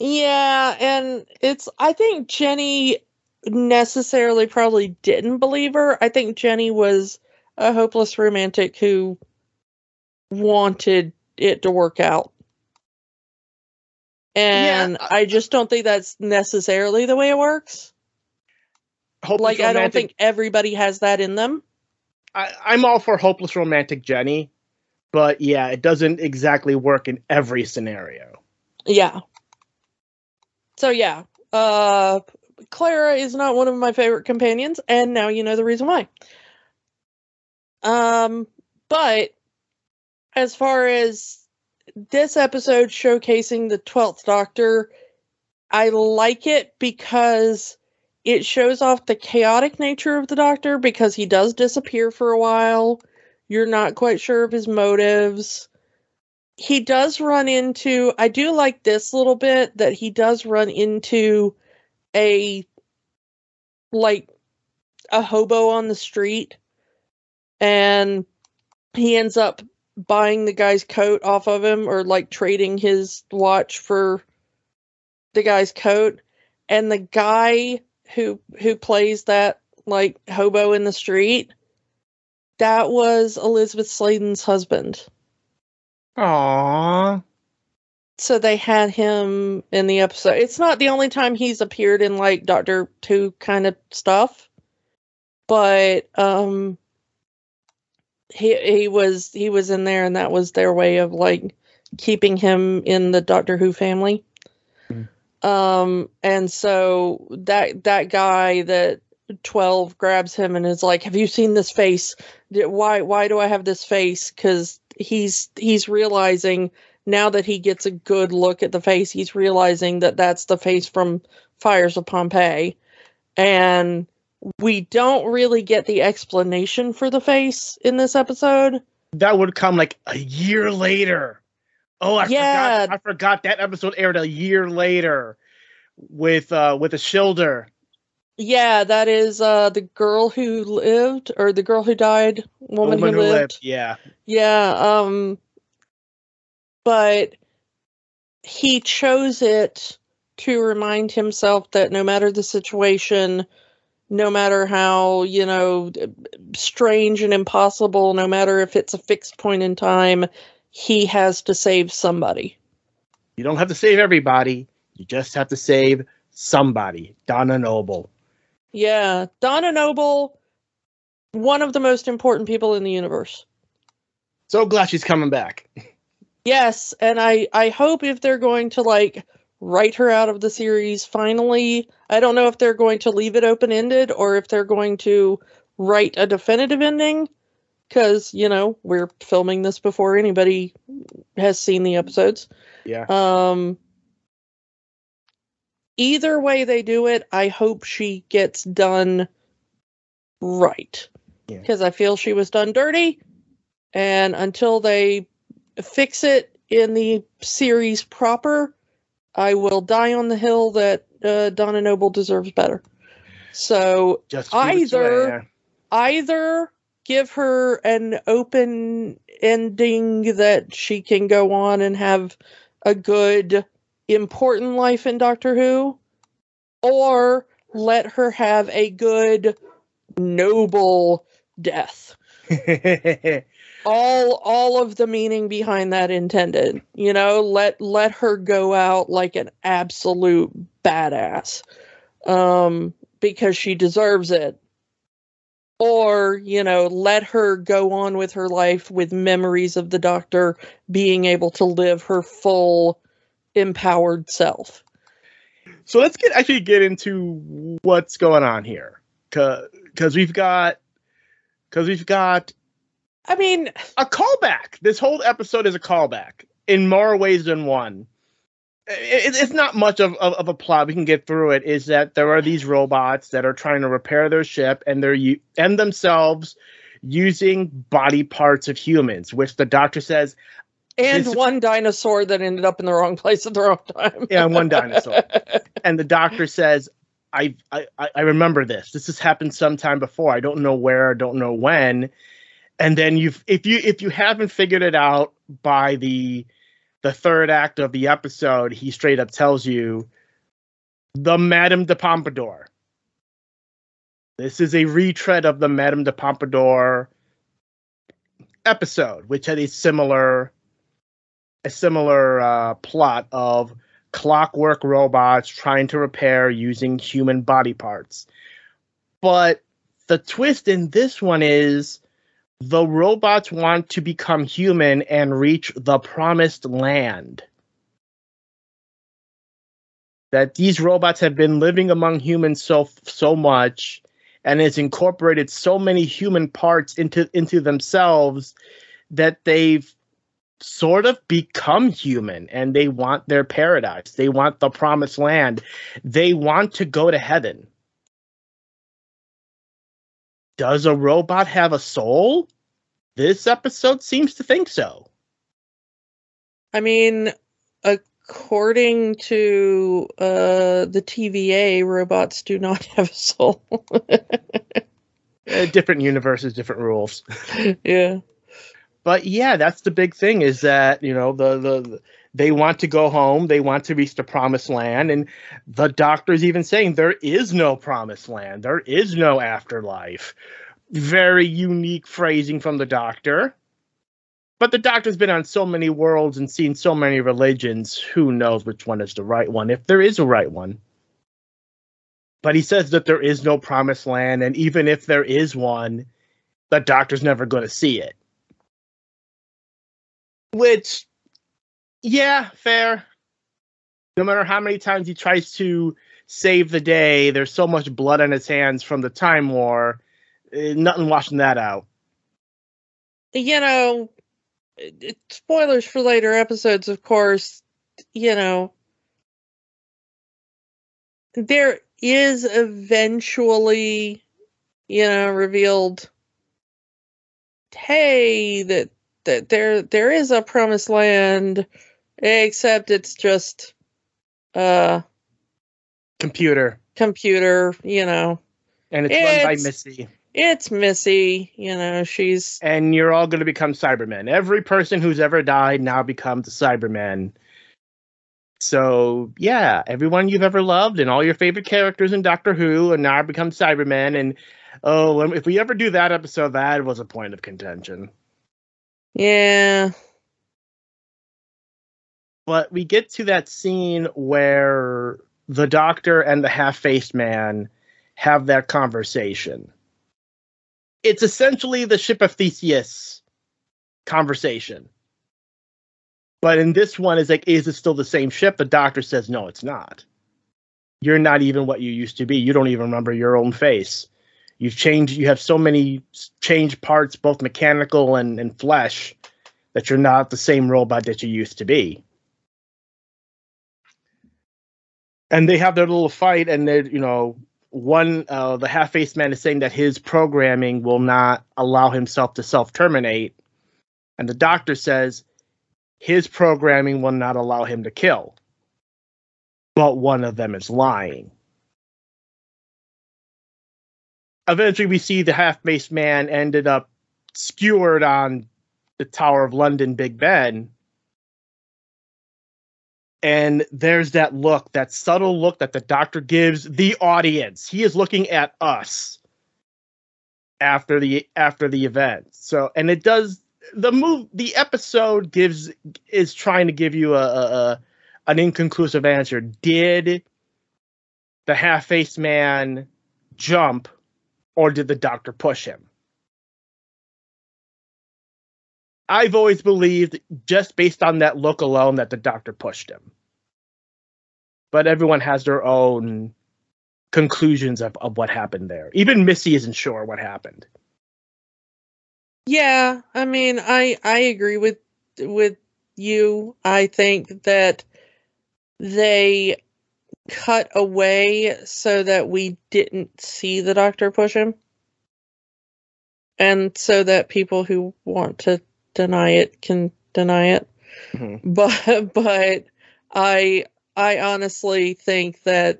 Yeah, and it's I think Jenny necessarily probably didn't believe her. I think Jenny was a hopeless romantic who wanted it to work out. And Yeah, I just don't think that's necessarily the way it works. hopeless Like I don't think everybody has that in them. I, i'm all for hopeless romantic jenny but yeah it doesn't exactly work in every scenario Yeah. So yeah, uh Clara is not one of my favorite companions and now you know the reason why. Um but as far as this episode showcasing the 12th Doctor, I like it because it shows off the chaotic nature of the Doctor because he does disappear for a while. You're not quite sure of his motives he does run into I do like this little bit that he does run into a like a hobo on the street and he ends up buying the guy's coat off of him or like trading his watch for the guy's coat and the guy who who plays that like hobo in the street, that was Elizabeth Sladen's husband. Aww. So they had him in the episode. It's not the only time he's appeared in like Doctor Who kind of stuff, but um, he he was he was in there, and that was their way of like keeping him in the Doctor Who family. Mm. Um, and so that that guy that 12 grabs him and is like, "Have you seen this face? Why why do I have this face?" Cuz he's he's realizing now that he gets a good look at the face, he's realizing that that's the face from Fires of Pompeii. And we don't really get the explanation for the face in this episode. That would come like a year later. Oh, I Yeah. forgot. I forgot that episode aired a year later with uh with a shoulder. Yeah, that is uh the girl who lived or the girl who died, woman, who, lived. Yeah. Yeah, um but he chose it to remind himself that no matter the situation, no matter how, you know, strange and impossible, no matter if it's a fixed point in time, he has to save somebody. You don't have to save everybody. You just have to save somebody. Donna Noble. Yeah, Donna Noble, one of the most important people in the universe. So glad she's coming back. (laughs) Yes, and I I hope if they're going to like write her out of the series finally, I don't know if they're going to leave it open ended or if they're going to write a definitive ending cuz you know, we're filming this before anybody has seen the episodes. Yeah. Um either way they do it, I hope she gets done right. Yeah. Because I feel she was done dirty. And until they fix it in the series proper, I will die on the hill that uh, Donna Noble deserves better. So Just give it to Either- either give her an open ending that she can go on and have a good important life in Doctor Who or let her have a good noble death (laughs) all all of the meaning behind that intended you know? Let let her go out like an absolute badass um because she deserves it. Or you know let her go on with her life with memories of the doctor being able to live her full empowered self. So let's get actually get into what's going on here. Because we've got because we've got i mean a callback this whole episode is a callback in more ways than one it, it's not much of, of, of a plot we can get through it is that there are these robots that are trying to repair their ship and they're and themselves using body parts of humans which the doctor says and one dinosaur that ended up in the wrong place at the wrong time Yeah, one dinosaur. (laughs) and the doctor says I I- I remember this. This has happened sometime before. I don't know where, I don't know when. And then you've if you if you haven't figured it out by the the third act of the episode, he straight up tells you the Madame de Pompadour. This is a retread of the Madame de Pompadour episode, which had a similar a similar uh, plot of clockwork robots trying to repair using human body parts. But the twist in this one is the robots want to become human and reach the promised land. That these robots have been living among humans so so much and has incorporated so many human parts into into themselves that they've sort of become human and they want their paradise. They want the promised land. They want to go to heaven. Does a robot have a soul? This episode seems to think so. I mean, according to uh, the TVA, robots do not (laughs) have a soul. Uh, different universes, different rules. (laughs) yeah. But yeah, that's the big thing is that, you know, the the They want to go home. They want to reach the promised land. And the doctor's even saying there is no promised land. There is no afterlife. Very unique phrasing from the doctor. But the doctor's been on so many worlds and seen so many religions. Who knows which one is the right one, if there is a right one. But he says that there is no promised land. And even if there is one, the doctor's never going to see it. Which yeah, fair. No matter how many times he tries to save the day, there's so much blood on his hands from the Time War. Uh, nothing washing that out. You know, spoilers for later episodes, of course. You know, there is eventually, you know, revealed. Hey, that that there there is a promised land except it's just uh computer. computer you know. And it's, it's run by missy. it's missy you know she's and you're all going to become cybermen. Every person who's ever died now becomes a cyberman. So yeah everyone you've ever loved and all your favorite characters in doctor who and now become cybermen. And oh if we ever do that episode that was a point of contention. Yeah but we get to that scene where the doctor and the half-faced man have that conversation. It's essentially the ship of Theseus conversation. But in this one, it's like, is it still the same ship? The doctor says, no, it's not. You're not even what you used to be. You don't even remember your own face. You've changed. You have so many changed parts, both mechanical and, and flesh, that you're not the same robot that you used to be. And they have their little fight, and they you know one uh, the half faced man is saying that his programming will not allow himself to self terminate, and the doctor says his programming will not allow him to kill. But one of them is lying. Eventually, we see the half faced man ended up skewered on the Tower of London, Big Ben, and there's that look, that subtle look that the doctor gives the audience. He is looking at us after the after the event. So, and it does the move. The episode gives is trying to give you a, a, an inconclusive answer. Did the half-faced man jump, or did the doctor push him? I've always believed, just based on that look alone, that the doctor pushed him. But everyone has their own conclusions of, of what happened there. Even Missy isn't sure what happened. Yeah, I mean, I I agree with with you. I think that they cut away so that we didn't see the doctor push him. And so that people who want to deny it can deny it. Mm-hmm. (laughs) But but I I honestly think that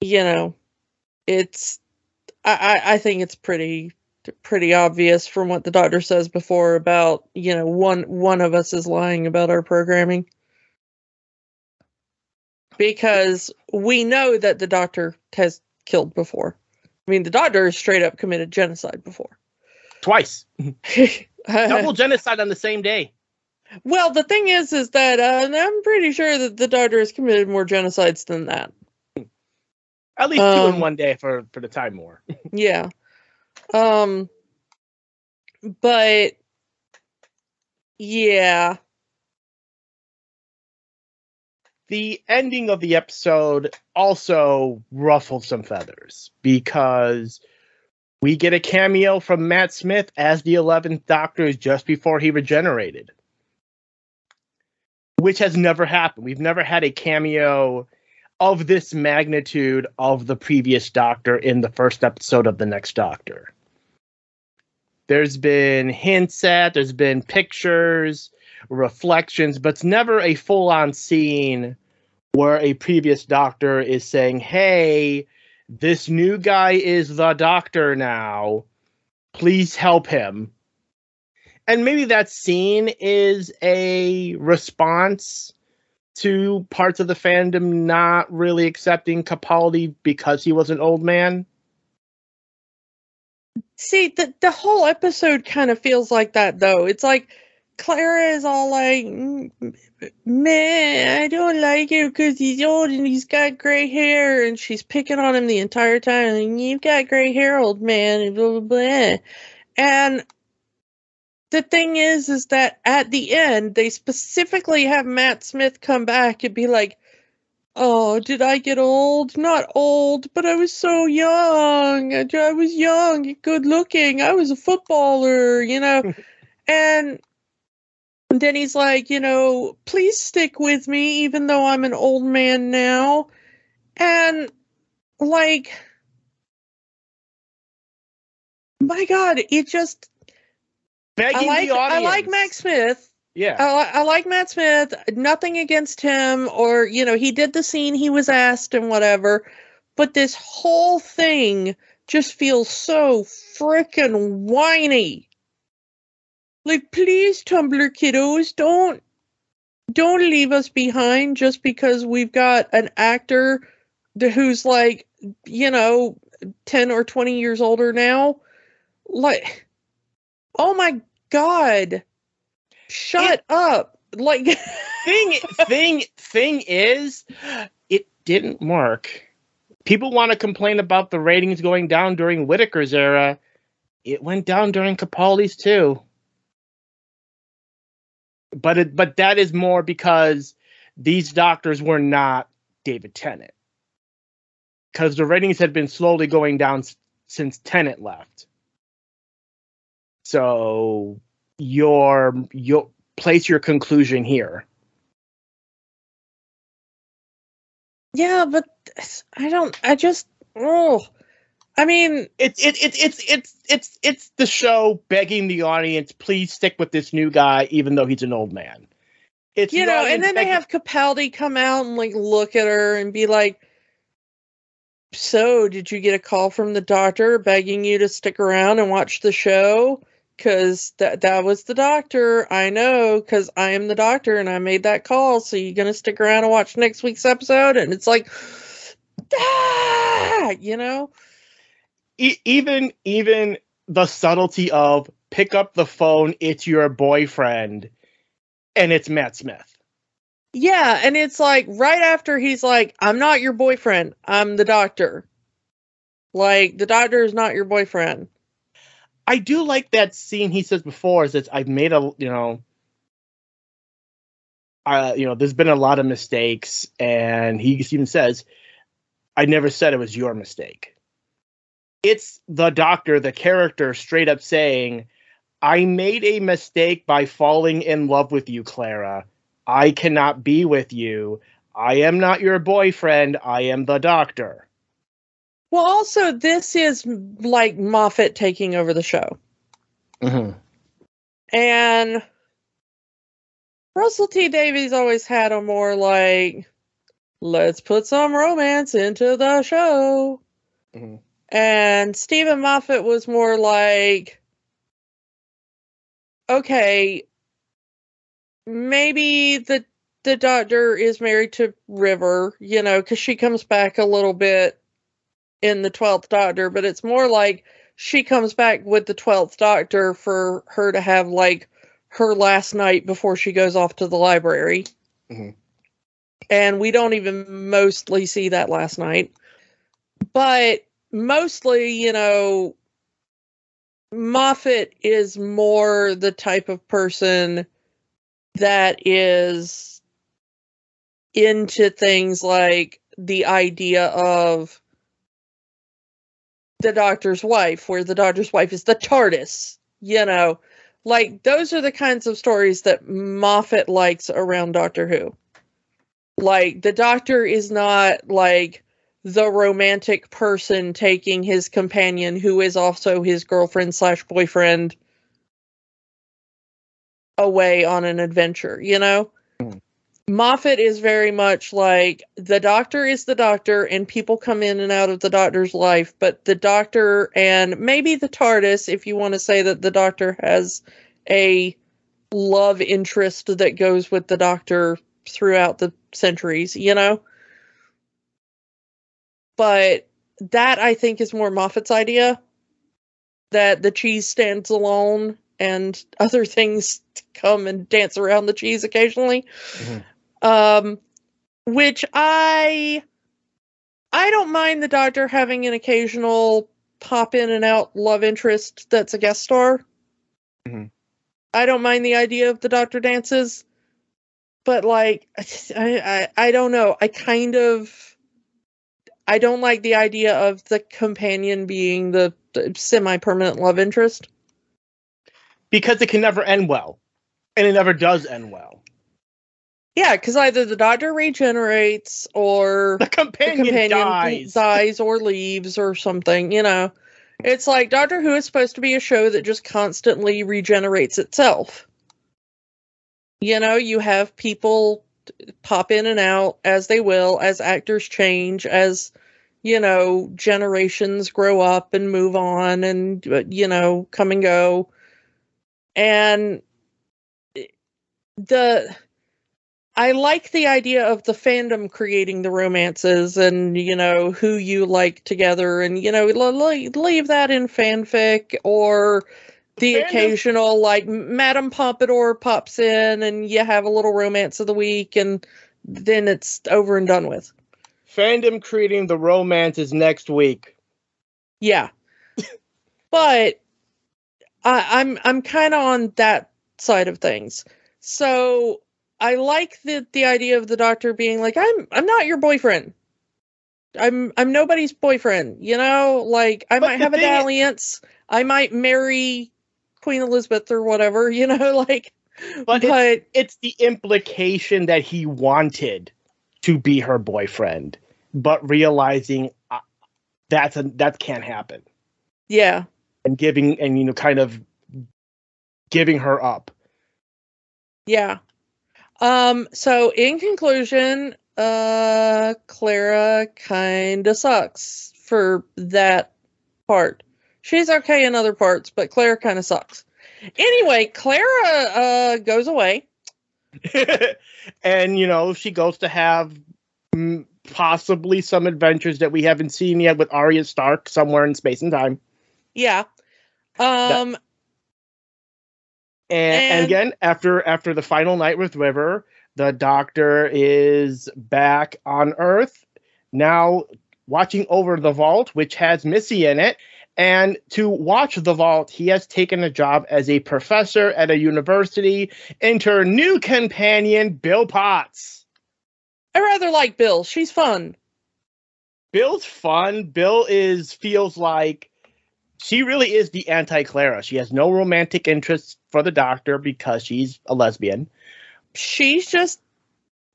you know it's I, I think it's pretty pretty obvious from what the doctor says before about you know one one of us is lying about our programming because we know that the doctor has killed before. I mean, the doctor has straight up committed genocide before twice. (laughs) Double genocide on the same day. Well, the thing is, is that uh, I'm pretty sure that the doctor has committed more genocides than that. At least um, two in um, one day for for the time war. (laughs) yeah. Um. But yeah. The ending of the episode also ruffled some feathers because we get a cameo from Matt Smith as the 11th Doctor just before he regenerated, which has never happened. We've never had a cameo of this magnitude of the previous Doctor in the first episode of the next Doctor. There's been hints at, there's been pictures, reflections, but it's never a full on scene where a previous Doctor is saying, hey, this new guy is the doctor now. Please help him. and maybe that scene is a response to parts of the fandom not really accepting Capaldi because he was an old man. See, the the whole episode kind of feels like that though. It's like Clara is all like, "Mm, "Man, I don't like him because he's old and he's got gray hair," and she's picking on him the entire time. And You've got gray hair, old man, and blah blah blah. And the thing is, is that at the end they specifically have Matt Smith come back and be like, "Oh, did I get old? Not old, but I was so young. I I was young, good looking. I was a footballer, you know." (laughs) and then he's like, you know, please stick with me, even though I'm an old man now. And like, my God, it just Begging I like the I like Max Smith. Yeah. I, I like Matt Smith. Nothing against him, or you know, he did the scene he was asked and whatever. But this whole thing just feels so freaking whiny. Like, please, Tumblr kiddos, don't don't leave us behind just because we've got an actor who's like, you know, ten or twenty years older now. Like, oh my god, shut up! Like, (laughs) thing thing thing is it didn't work people want to complain about the ratings going down during whittaker's era it went down during capaldi's too but it but that is more because these doctors were not david tennant because the ratings had been slowly going down since tennant left so your your place your conclusion here yeah, but I don't. I just. Oh, I mean, it's it, it, it's it's it's it's the show begging the audience please stick with this new guy even though he's an old man it's you know, and then they have Capaldi come out and like look at her and be like, "So, did you get a call from the doctor begging you to stick around and watch the show?" Because that that was the doctor. I know, because I am the doctor and I made that call. So you're gonna stick around and watch next week's episode? And it's like, ah, you know. E- even even the subtlety of pick up the phone it's your boyfriend and it's matt smith Yeah, and it's like right after he's like, I'm not your boyfriend, I'm the doctor. Like, the doctor is not your boyfriend. i do like that scene he says before is that i've made a you know uh, you know there's been a lot of mistakes and he even says i never said it was your mistake it's the doctor the character straight up saying i made a mistake by falling in love with you clara i cannot be with you i am not your boyfriend i am the doctor Well, also, this is like Moffat taking over the show. mm-hmm. And Russell T Davies always had a more like, let's put some romance into the show. Mhm. And Steven Moffat was more like, okay, maybe the the doctor is married to River, you know, because she comes back a little bit in the twelfth Doctor, but it's more like she comes back with the twelfth Doctor for her to have like her last night before she goes off to the library. Mhm. And we don't even mostly see that last night. But mostly, you know, Moffat is more the type of person that is into things like the idea of the doctor's wife, where the doctor's wife is the TARDIS, you know. Like those are the kinds of stories that Moffat likes around Doctor Who. Like the doctor is not like the romantic person taking his companion who is also his girlfriend slash boyfriend away on an adventure, you know? Mhm. Moffat is very much like the doctor is the doctor and people come in and out of the doctor's life, but the doctor and maybe the TARDIS, if you want to say that the doctor has a love interest that goes with the doctor throughout the centuries, you know? But that I think is more Moffat's idea that the cheese stands alone and (laughs) other things come and dance around the cheese occasionally. Mm-hmm. Um, which I I don't mind the doctor having an occasional pop in and out love interest that's a guest star. Mm-hmm. I don't mind the idea of the doctor dances, but like (laughs) I, I I don't know. I kind of I don't like the idea of the companion being the, the semi permanent love interest because it can never end well, and it never does end well. Yeah, because either the doctor regenerates or (laughs) the companion, the companion dies. dies or leaves or something. You know, it's like Doctor Who is supposed to be a show that just constantly regenerates itself. You know, you have people pop in and out as they will, as actors change, as you know, generations grow up and move on and you know, come and go. And the I like the idea of the fandom creating the romances and you know who you like together and you know leave that in fanfic or the fandom. occasional like Madame Pompadour pops in and you have a little romance of the week and then it's over and done with. Fandom creating the romances next week. Yeah. (laughs) but I, I'm I'm kind of on that side of things. So I like the the idea of the doctor being like, I'm I'm not your boyfriend. I'm I'm nobody's boyfriend, you know? Like I but might have a dalliance. I might marry Queen Elizabeth or whatever, (laughs) you know, like but, but it's, it's the implication that he wanted to be her boyfriend, but realizing uh, that's a that can't happen. Yeah. And giving and you know kind of giving her up. Yeah. Um, so in conclusion, uh Clara kinda sucks for that part. She's okay in other parts, but Clara kinda sucks. Anyway, Clara uh goes away. (laughs) and you know, she goes to have mm, possibly some adventures that we haven't seen yet with Arya Stark somewhere in space and time. Yeah. Um that- and, and, and again, after after the final night with River, the Doctor is back on Earth now, watching over the vault, which has Missy in it. And to watch the vault, he has taken a job as a professor at a university. Enter new companion Bill Potts. I rather like Bill. She's fun. Bill's fun. Bill is feels like she really is the anti Clara. She has no romantic interests for the doctor because she's a lesbian. She's just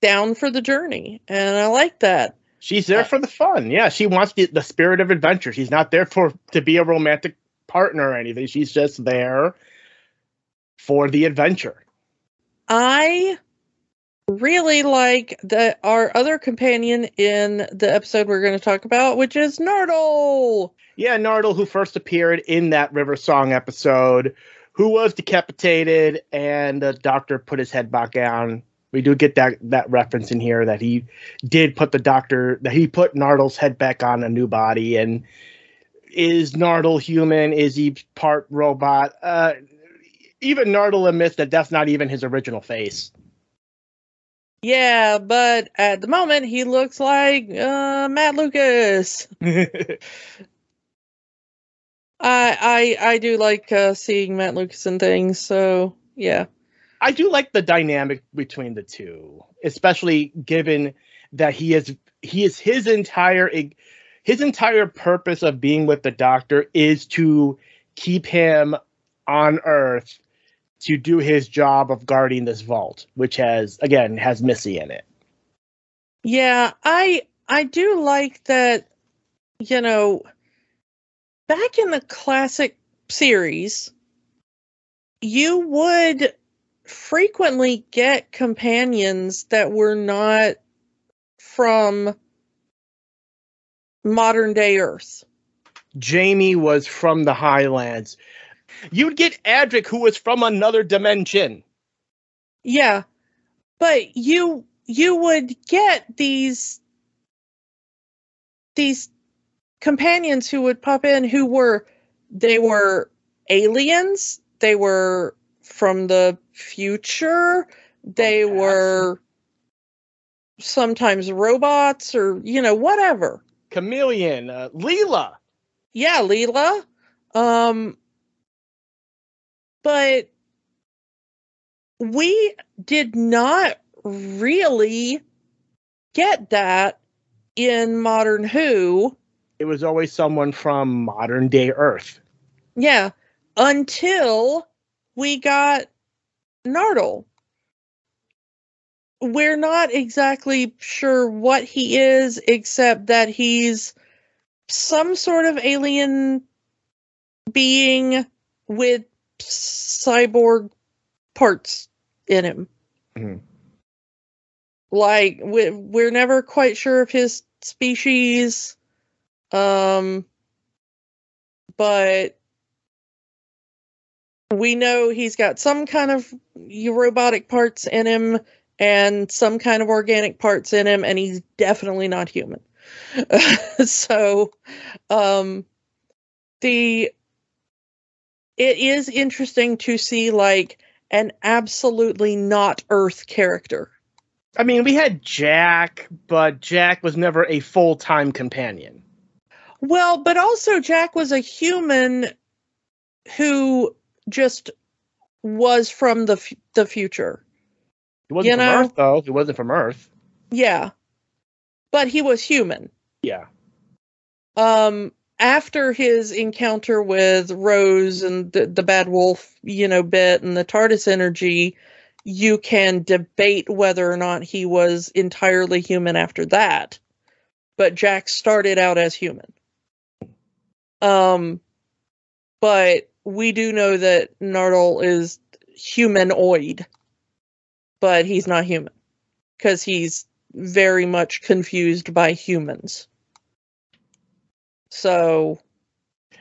down for the journey, and I like that. She's there for the fun. Yeah, she wants the, the spirit of adventure. She's not there for to be a romantic partner or anything. She's just there for the adventure. I really like the our other companion in the episode we're going to talk about, which is Nardole. Yeah, Nardole, who first appeared in that River Song episode, who was decapitated, and the doctor put his head back down. We do get that that reference in here that he did put the doctor that he put Nardole's head back on a new body. And is Nardole human? Is he part robot? Uh, even Nardole admits that that's not even his original face. Yeah, but at the moment he looks like uh, Matt Lucas. (laughs) I I I do like uh, seeing Matt Lucas and things. So yeah, I do like the dynamic between the two, especially given that he is he is his entire his entire purpose of being with the Doctor is to keep him on Earth to do his job of guarding this vault, which has again has Missy in it. Yeah, I I do like that. You know back in the classic series, you would frequently get companions that were not from modern day Earth. Jamie was from the Highlands. You'd get Adric, who was from another dimension. Yeah. But you you would get these these companions who would pop in who were they were aliens, they were from the future, they were sometimes robots or you know whatever. Kamelion, uh, Leela. Yeah, Leela. Um but we did not really get that in modern Who. It was always someone from modern day Earth. Yeah, until we got Nardole. We're not exactly sure what he is, except that he's some sort of alien being with cyborg parts in him. Mhm. Like we, we're never quite sure of his species, um, but we know he's got some kind of robotic parts in him and some kind of organic parts in him, and he's definitely not human. (laughs) so, um, the it is interesting to see like an absolutely not Earth character. I mean, we had Jack, but Jack was never a full time companion. Well, but also Jack was a human who just was from the f- the future. He wasn't You from know- Earth, though. He wasn't from Earth. Yeah. But he was human. Yeah. Um after his encounter with Rose and the, the bad wolf, you know, bit and the TARDIS energy, you can debate whether or not he was entirely human after that. But Jack started out as human. Um but we do know that Nardole is humanoid, but he's not human because he's very much confused by humans. So,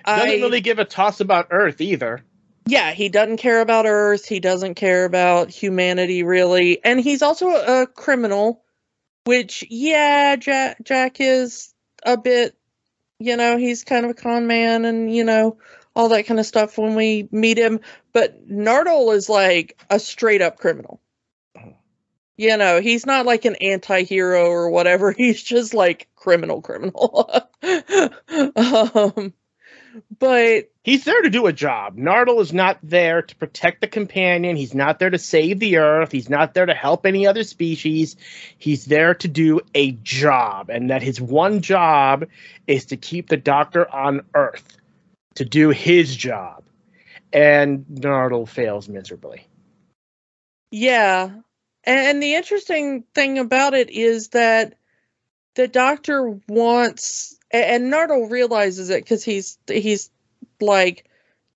Doesn't I really give a toss about Earth either. yeah, he doesn't care about Earth. He doesn't care about humanity really, and he's also a criminal. Which, yeah, Jack Jack is a bit, you know, he's kind of a con man, and you know all that kind of stuff when we meet him. But Nardole is like a straight up criminal. You know, he's not like an anti-hero or whatever. (laughs) He's just like criminal criminal. (laughs) um but He's there to do a job. Nardole is not there to protect the companion. He's not there to save the Earth. He's not there to help any other species. He's there to do a job, and that his one job is to keep the Doctor on Earth, to do his job. And Nardole fails miserably. Yeah. And the interesting thing about it is that the doctor wants and Nardole realizes it cuz he's he's like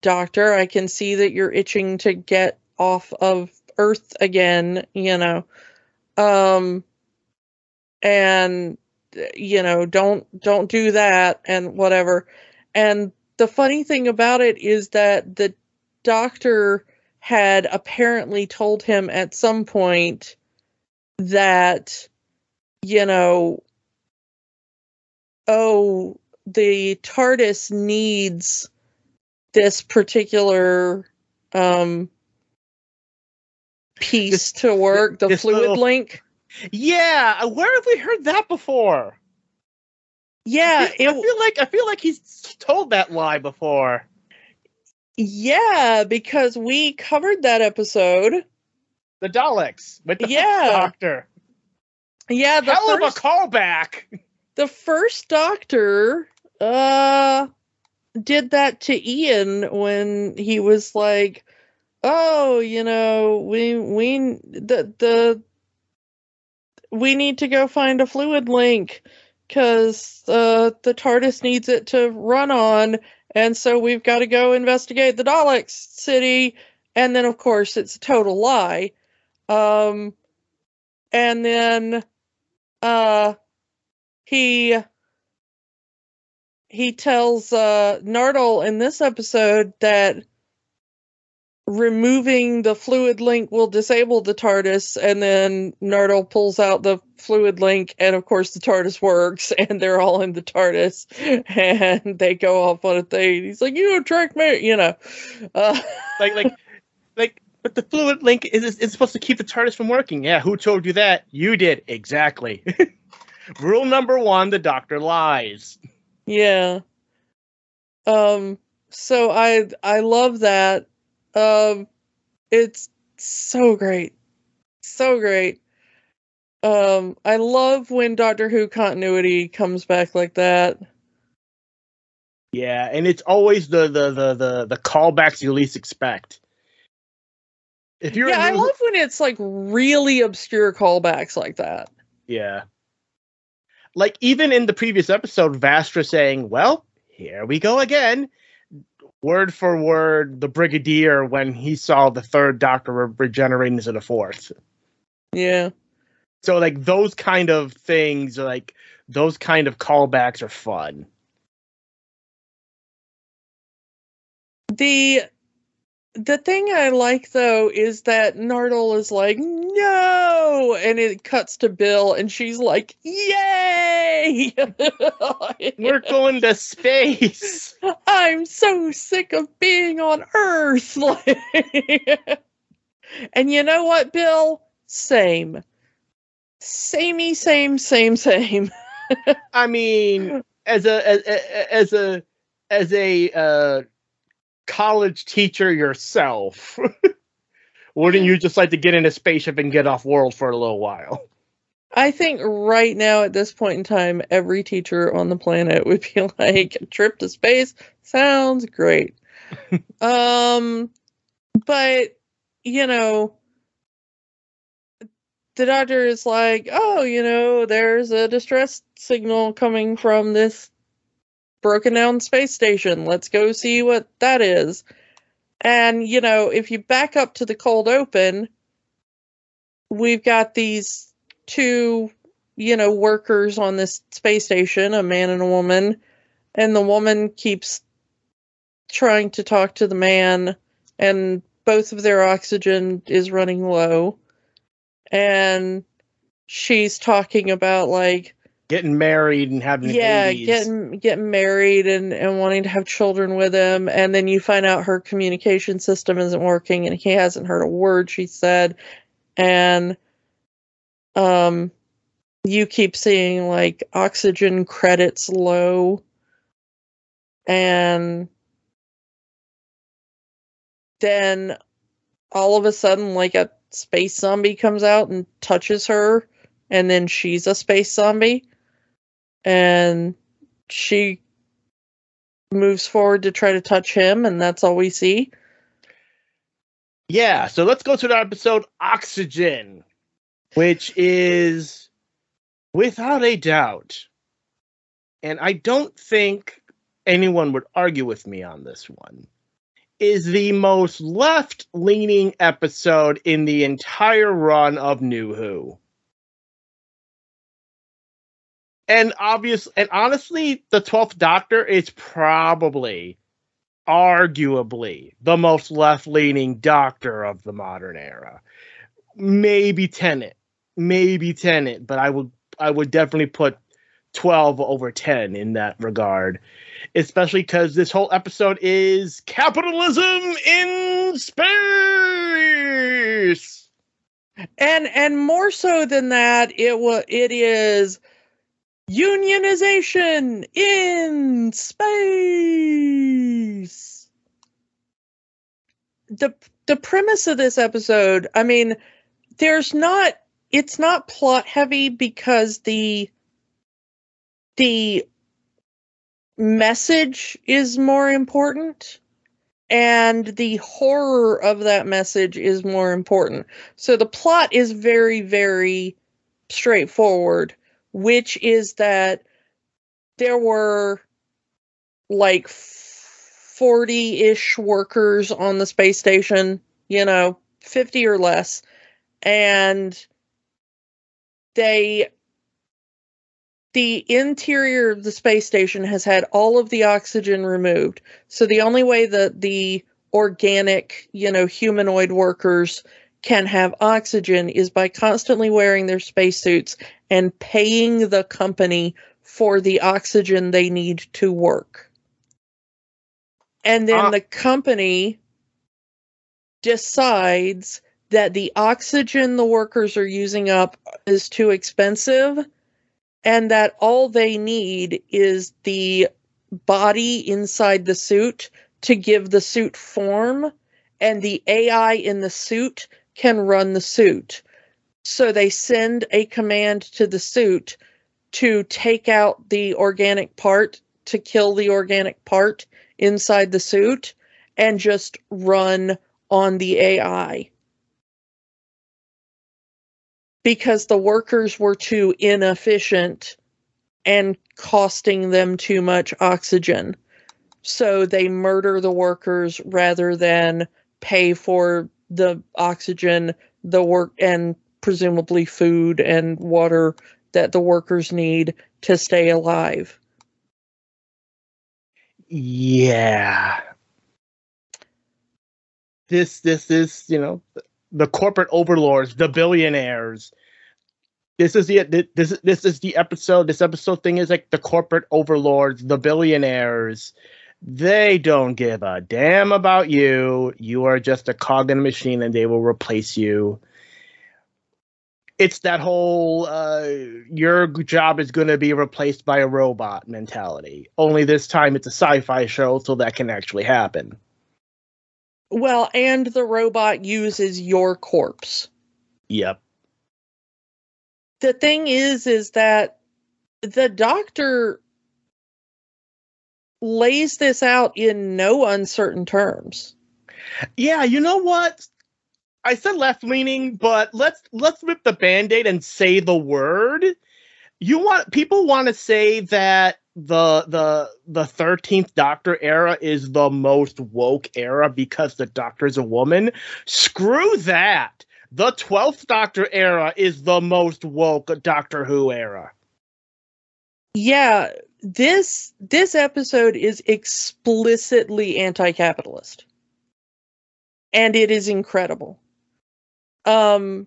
doctor, I can see that you're itching to get off of earth again, you know. Um and you know, don't don't do that and whatever. And the funny thing about it is that the doctor had apparently told him at some point that you know oh the TARDIS needs this particular um piece This- to work the fluid little- link Yeah, where have we heard that before? Yeah I it, feel like I feel like he's told that lie before. yeah because we covered that episode The Daleks with the Yeah. Doctor. yeah the Hell first, of a callback. the first doctor uh did that to Ian when he was like oh you know we we the the we need to go find a fluid link cuz uh the TARDIS needs it to run on and so we've got to go investigate the Daleks city and then of course it's a total lie. Um and then uh he he tells uh Nardole in this episode that removing the fluid link will disable the TARDIS, and then Nardole pulls out the fluid link, and of course the TARDIS works, (laughs) and they're all in the TARDIS, (laughs) and they go off on a thing. He's like, "You attract me," you know, uh, (laughs) like like like. But the fluid link is, is supposed to keep the TARDIS from working. Yeah, who told you that? You did exactly. Rule number one: the Doctor lies. Yeah. Um. So I I love that um, it's so great, so great. Um, I love when Doctor Who continuity comes back like that. Yeah, and it's always the the the the, the callbacks you least expect. If you're yeah, I love when it's like really obscure callbacks like that. Yeah, like even in the previous episode, Vastra saying, "Well, here we go again," word for word the brigadier when he saw the third doctor re- regenerating into the fourth. Yeah. So like those kind of things like those kind of callbacks are fun. The the thing I like though is that Nardole is like, no, and it cuts to Bill, and she's like, yay! (laughs) We're going to space. I'm so sick of being on Earth. (laughs) and you know what, Bill? Same. Samey, same, same, same. (laughs) I mean, as a as, as a as a uh college teacher yourself, (laughs) wouldn't you just like to get in a spaceship and get off world for a little while? I think right now at this point in time, every teacher on the planet would be (laughs) like, a trip to space sounds great. (laughs) um, but you know, the doctor is like, oh, you know, there's a distress signal coming from this broken down space station. Let's go see what that is. And, you know, if you back up to the cold open, we've got these two, you know, workers on this space station, a man and a woman. And the woman keeps trying to talk to the man, and both of their oxygen is running low. And she's talking about, like, getting married and having yeah babies. getting getting married and and wanting to have children with him. And then you find out her communication system isn't working and he hasn't heard a word she said. And um you keep seeing like oxygen credits low. And then all of a sudden like a space zombie comes out and touches her. And then she's a space zombie and she moves forward to try to touch him, and that's all we see. Yeah, so let's go to the episode Oxygen, which is without a doubt, and I don't think anyone would argue with me on this one, is the most left leaning episode in the entire run of New Who. And obvious and honestly, the Twelfth Doctor is probably, arguably, the most left-leaning Doctor of the modern era. Maybe Tennant, maybe Tennant, but I would I would definitely put twelve over ten in that regard, especially because this whole episode is capitalism in space. And and more so than that, it was it is Unionization in space. The the premise of this episode, I mean, there's not it's not plot heavy because the the message is more important and the horror of that message is more important. So the plot is very very straightforward which is that there were like 40 ish workers on the space station, you know, 50 or less. And they, the interior of the space station has had all of the oxygen removed. So the only way that the organic, you know, humanoid workers can have oxygen is by constantly wearing their spacesuits and paying the company for the oxygen they need to work. And then Uh- the company decides that the oxygen the workers are using up is too expensive and that all they need is the body inside the suit to give the suit form and the AI in the suit can run the suit. So they send a command to the suit to take out the organic part, to kill the organic part inside the suit, and just run on the AI. Because the workers were too inefficient and costing them too much oxygen. So they murder the workers rather than pay for the oxygen, the work, and presumably food and water that the workers need to stay alive. Yeah. This this is, you know, the corporate overlords, the billionaires. This is the this this is the episode. This episode thing is like the corporate overlords, the billionaires. They don't give a damn about you. You are just a cog in a machine and they will replace you. It's that whole uh, your job is going to be replaced by a robot mentality. Only this time it's a sci fi show, so that can actually happen. Well, and the robot uses your corpse. Yep. The thing is, is that the doctor lays this out in no uncertain terms. Yeah, you know what? I said left leaning, but let's let's rip the band-aid and say the word. You want people want to say that the the the 13th doctor era is the most woke era because the doctor is a woman. Screw that. The 12th doctor era is the most woke Doctor Who era. Yeah, this this episode is explicitly anti-capitalist. And it is incredible. Um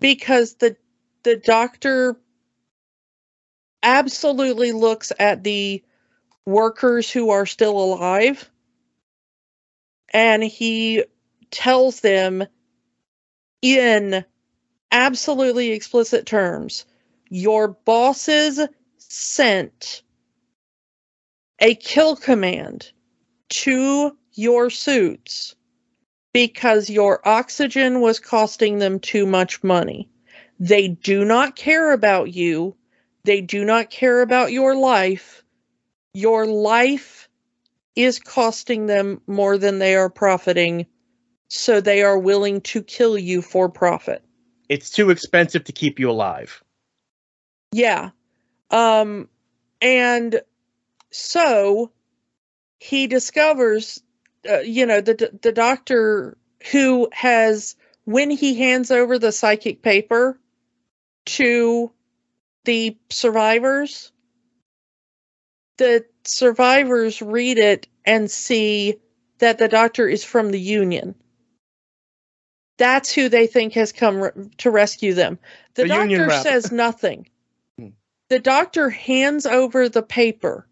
because the the doctor absolutely looks at the workers who are still alive and he tells them in absolutely explicit terms your bosses sent a kill command to your suits because your oxygen was costing them too much money. They do not care about you. They do not care about your life. Your life is costing them more than they are profiting, so they are willing to kill you for profit. It's too expensive to keep you alive. Yeah. Um and so he discovers uh, you know the the doctor who has when he hands over the psychic paper to the survivors the survivors read it and see that the doctor is from the union. That's who they think has come re- to rescue them. The, The doctor says nothing. (laughs) Hmm. the doctor hands over the paper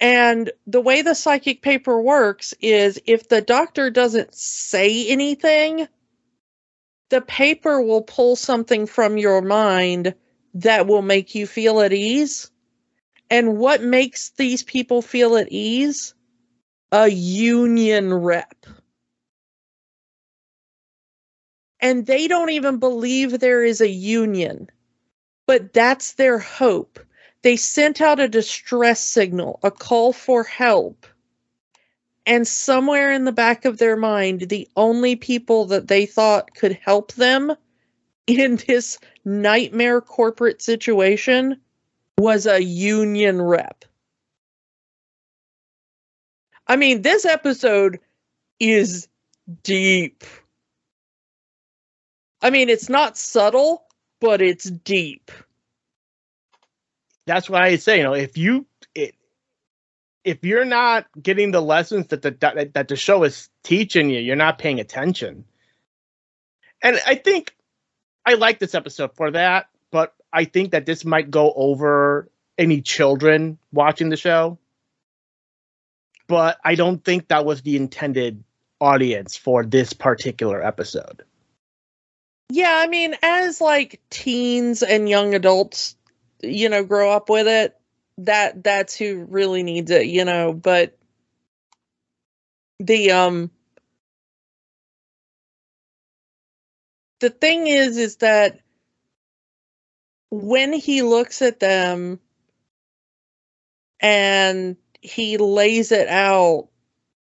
and the way the psychic paper works is if the doctor doesn't say anything, the paper will pull something from your mind that will make you feel at ease. And what makes these people feel at ease? A union rep. And they don't even believe there is a union, but that's their hope they sent out a distress signal, a call for help. And somewhere in the back of their mind, the only people that they thought could help them (laughs) in this nightmare corporate situation was a union rep. I mean, this episode is deep. I mean, it's not subtle, but it's deep. That's why I say, you know, if you it, if you're not getting the lessons that the that, that the show is teaching you, you're not paying attention. And I think I like this episode for that, but I think that this might go over any children watching the show. But I don't think that was the intended audience for this particular episode. Yeah, I mean, as like teens and young adults, you know, grow up with it, that that's who really needs it, you know, but the um the thing is is that when he looks at them and he lays it out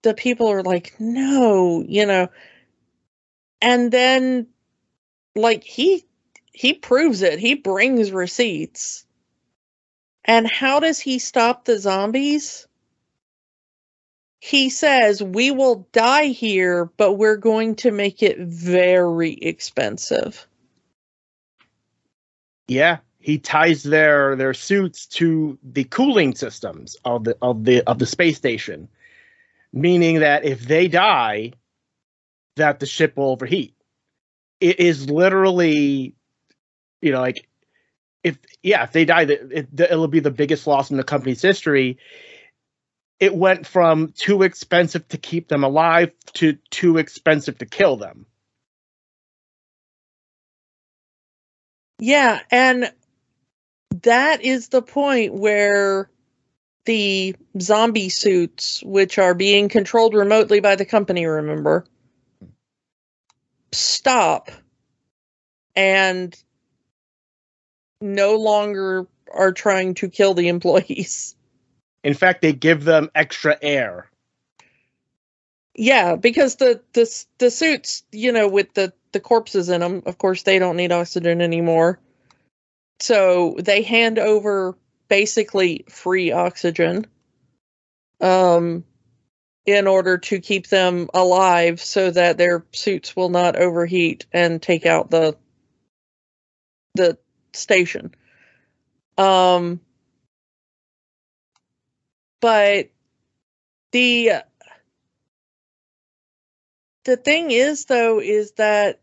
the people are like no you know and then like he he proves it. He brings receipts. And how does he stop the zombies? He says we will die here but we're going to make it very expensive. Yeah he ties their their suits to the cooling systems of the of the of the space station meaning that if they die that the ship will overheat. It is literally you know like if yeah if they die it, it'll be the biggest loss in the company's history. It went from too expensive to keep them alive to too expensive to kill them. Yeah and that is the point where the zombie suits, which are being controlled remotely by the company, remember, stop. And no longer are trying to kill the employees. In fact, they give them extra air. Yeah, because the the the suits, you know, with the the corpses in them, of course, they don't need oxygen anymore. So they hand over basically free oxygen um, in order to keep them alive so that their suits will not overheat and take out the the station. Um, but the the thing is though is that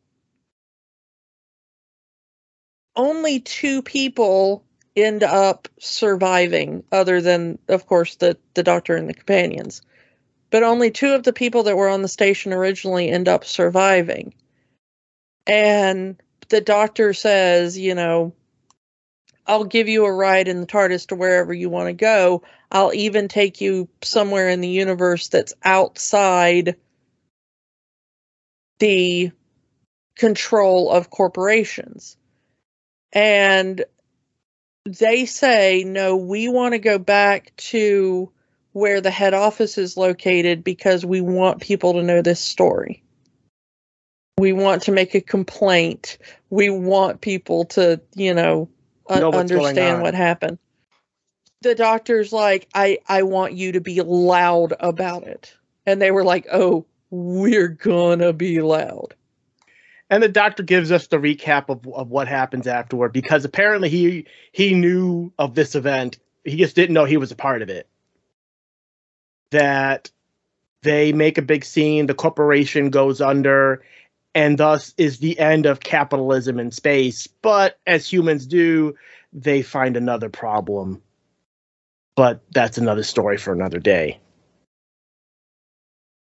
only two people end up surviving other than of course the the doctor and the companions but only two of the people that were on the station originally end up surviving and the doctor says you know i'll give you a ride in the tardis to wherever you want to go i'll even take you somewhere in the universe that's outside the control of corporations and they say, no, we want to go back to where the head office is located because we want people to know this story. We want to make a complaint. We want people to, you know, Uh, know understand what happened. The doctor's like, I, I want you to be loud about it. And they were like, oh, we're gonna be loud and the doctor gives us the recap of, of what happens afterward because apparently he he knew of this event he just didn't know he was a part of it that they make a big scene the corporation goes under and thus is the end of capitalism in space but as humans do they find another problem but that's another story for another day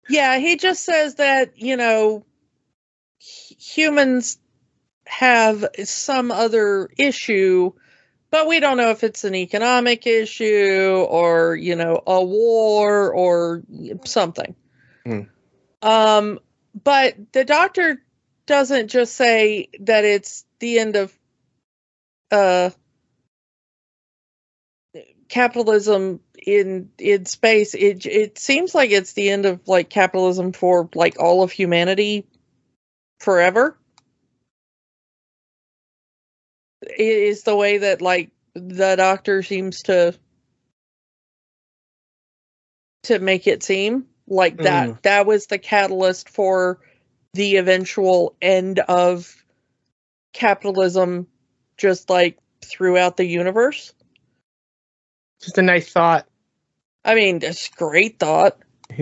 yeah he just says that you know humans have some other issue, but we don't know if it's an economic issue or, you know, a war or something. Mm. Um, but the doctor doesn't just say that it's the end of uh, capitalism in in space it it seems like it's the end of like capitalism for like all of humanity forever It is the way that like the doctor seems to to make it seem like that mm. that was the catalyst for the eventual end of capitalism just like throughout the universe just a nice thought I mean, it's great thought. (laughs)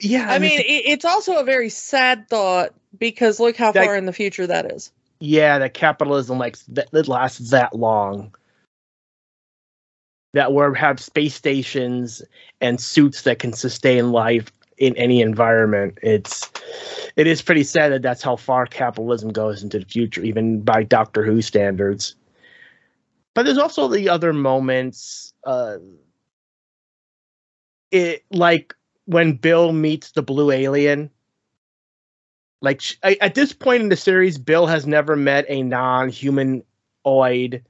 yeah, I mean, it, it's also a very sad thought because look how That- far in the future that is. yeah, that capitalism like that, that lasts that long. That we have space stations and suits that can sustain life in any environment. It's it is pretty sad that that's how far capitalism goes into the future, even by Doctor Who standards. But there's also the other moments, uh, it like when Bill meets the blue alien. Like at this point in the series, Bill has never met a non-humanoid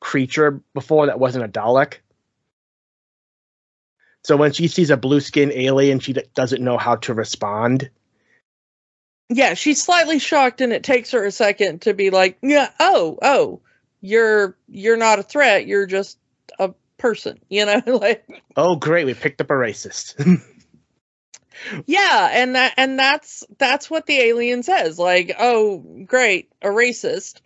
creature before that wasn't a Dalek. So when she sees a blue skin alien, she d- doesn't know how to respond. Yeah, she's slightly shocked, and it takes her a second to be like, "Yeah, oh, oh, you're you're not a threat. You're just a person." (laughs) You know, (laughs) like Oh, great, we picked up a racist. (laughs) yeah, and that and that's that's what the alien says. Like, "Oh, great, a racist."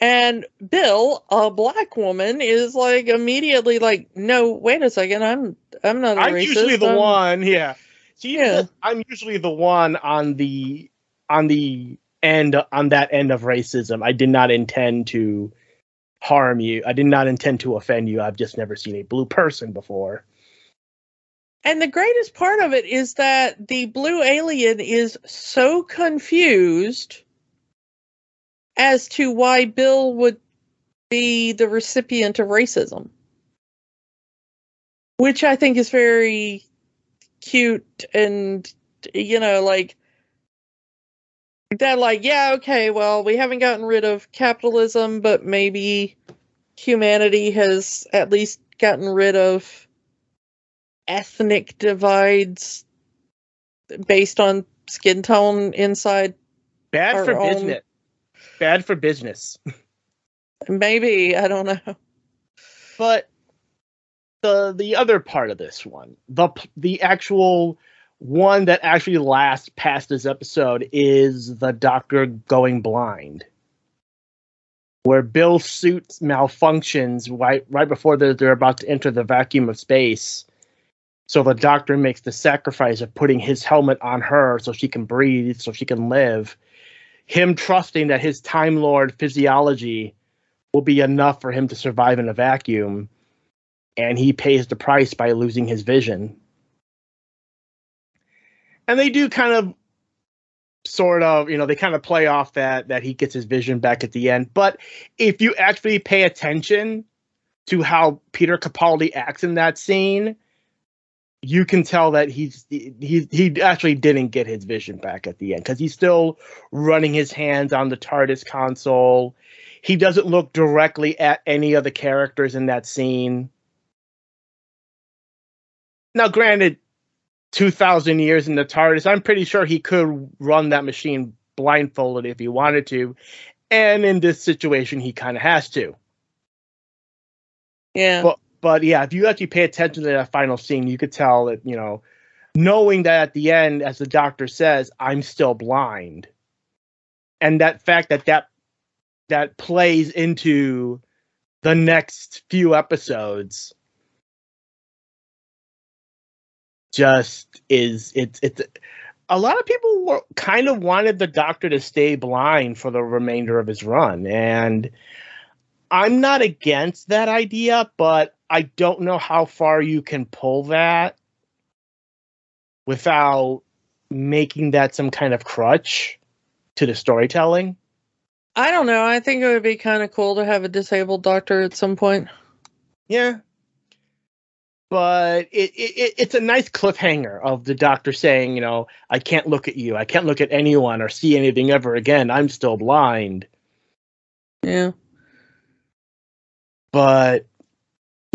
And Bill, a black woman, is like immediately like, "No, wait a second, I'm I'm not a I'm racist. usually the I'm- one, yeah. See, Yeah. I'm usually the one on the on the end on that end of racism. I did not intend to harm you. I did not intend to offend you. I've just never seen a blue person before. And the greatest part of it is that the blue alien is so confused as to why Bill would be the recipient of racism. Which I think is very cute and, you know, like, that, like, yeah, okay, well, we haven't gotten rid of capitalism, but maybe humanity has at least gotten rid of ethnic divides based on skin tone inside Bad for business. Bad for business. maybe i don't know But the the other part of this one, the the actual one that actually lasts past this episode is the doctor going blind. Where Bill's suit malfunctions right right before they're, they're about to enter the vacuum of space. So the doctor makes the sacrifice of putting his helmet on her so she can breathe, so she can live. Him trusting that his Time Lord physiology will be enough for him to survive in a vacuum and he pays the price by losing his vision. And they do kind of sort of you know they kind of play off that that he gets his vision back at the end. But if you actually pay attention to how peter capaldi acts in that scene you can tell that he's he he actually didn't get his vision back at the end because he's still running his hands on the TARDIS console. He doesn't look directly at any of the characters in that scene. Now, granted, two thousand years in the TARDIS, I'm pretty sure he could run that machine blindfolded if he wanted to, and in this situation, he kind of has to. yeah But but yeah, if you actually pay attention to that final scene, you could tell that you know, knowing that at the end, as the doctor says, I'm still blind, and that fact that that that plays into the next few episodes just is it's it's a lot of people were kind of wanted the doctor to stay blind for the remainder of his run. And i'm not against that idea but i don't know how far you can pull that without making that some kind of crutch to the storytelling i don't know i think it would be kind of cool to have a disabled doctor at some point Yeah. But it, it it- it's a nice cliffhanger of the doctor saying, you know, I can't look at you. I can't look at anyone or see anything ever again. I'm still blind. yeah But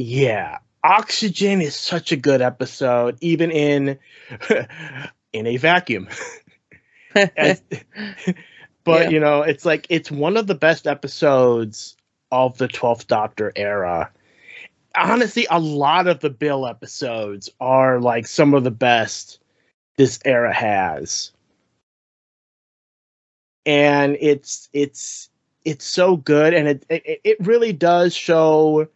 yeah, Oxygen is such a good episode, even in (laughs) in a vacuum. (laughs) As- (laughs) but Yeah. you know, it's like it's one of the best episodes of the 12th Doctor era. Honestly, a lot of the Bill episodes are like some of the best this era has. And it's it's it's so good and it it, it really does show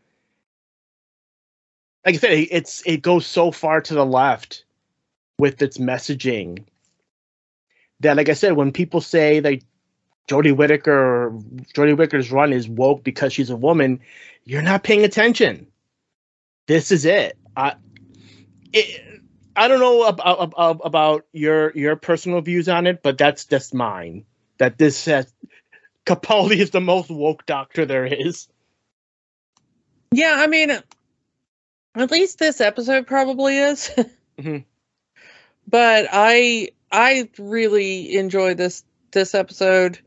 like I said, it's it goes so far to the left with its messaging that, like I said, when people say that Jodie Whittaker, Jodie Whittaker's run is woke because she's a woman, you're not paying attention. This is it. I, it, I don't know about, about, about your your personal views on it, but that's just mine. That this says Capaldi is the most woke doctor there is. Yeah, I mean, at least this episode probably is. (laughs) mm-hmm. But I I really enjoy this this episode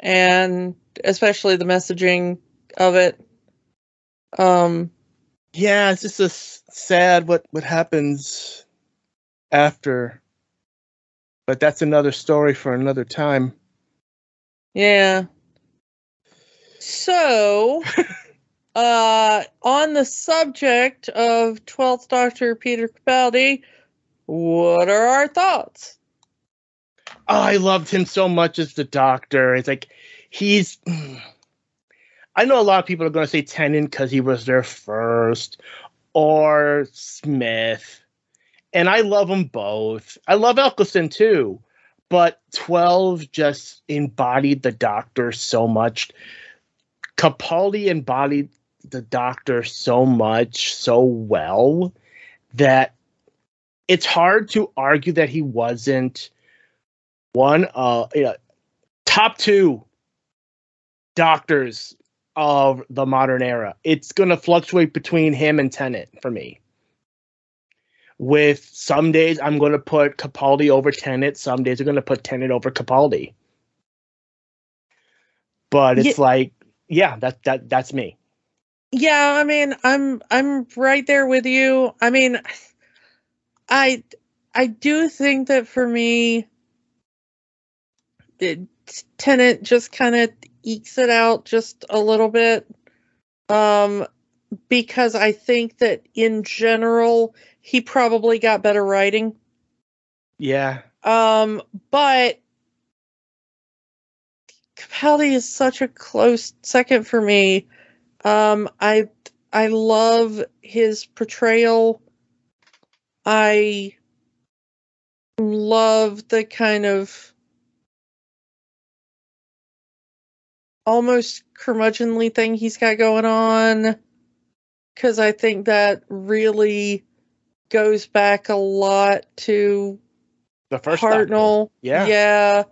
and especially the messaging of it. Um yeah, it's just a sad what what happens after. But that's another story for another time. Yeah. So, (laughs) uh, on the subject of 12th Doctor Peter Capaldi, what are our thoughts? Oh, I loved him so much as the Doctor. It's like he's. I know a lot of people are going to say Tennant because he was there first, or Smith, and I love them both. I love Eccleston too, but Twelve just embodied the Doctor so much. Capaldi embodied the Doctor so much, so well that it's hard to argue that he wasn't one uh you know, top two doctors of the modern era. It's going to fluctuate between him and Tennant for me. With some days I'm going to put Capaldi over Tennant, some days I'm going to put Tennant over Capaldi. But it's yeah. like, yeah, that that that's me. Yeah, I mean, I'm I'm right there with you. I mean, I I do think that for me, it, Tennant just kind of ekes it out just a little bit. Um, because I think that in general, he probably got better writing. Yeah. Um, but Capaldi is such a close second for me. Um, I I love his portrayal. I love the kind of almost curmudgeonly thing he's got going on because I think that really goes back a lot to the first Hartnell. Yeah. Yeah.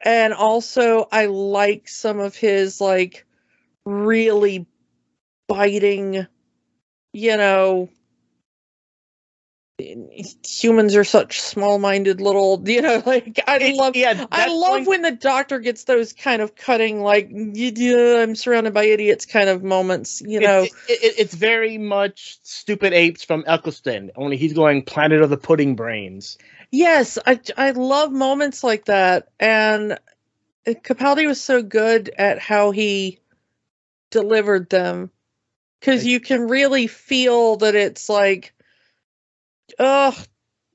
And also I like some of his like really biting, you know, humans are such small-minded little (laughs) you know like i love yeah, i love when the doctor gets those kind of cutting like yeah, i'm surrounded by idiots kind of moments you know. it, it, it's very much stupid apes from eccleston only he's going planet of the pudding brains. Yes i i love moments like that and capaldi was so good at how he delivered them because you can really feel that it's like oh,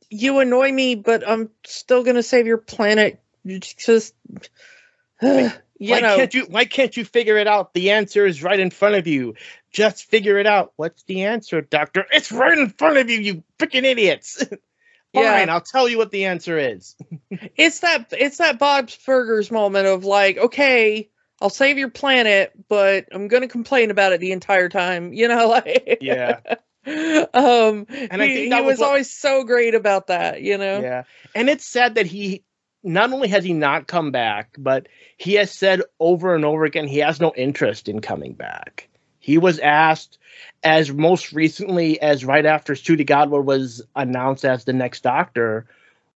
you annoy me, but I'm still gonna save your planet. Just, (sighs) uh, why know. can't you? Why can't you figure it out? The answer is right in front of you. Just figure it out. What's the answer, Doctor? It's right in front of you, you freaking idiots. (laughs) Fine, yeah. I'll tell you what the answer is. (laughs) it's that it's that Bob's Burgers moment of like, okay, I'll save your planet, but I'm gonna complain about it the entire time. You know, (laughs) like yeah. (laughs) um and I he, think that he was, was what, always so great about that, you know. Yeah. And it's sad that he not only has he not come back, but he has said over and over again he has no interest in coming back. He was asked as most recently as right after Ncuti Gatwa was announced as the next doctor,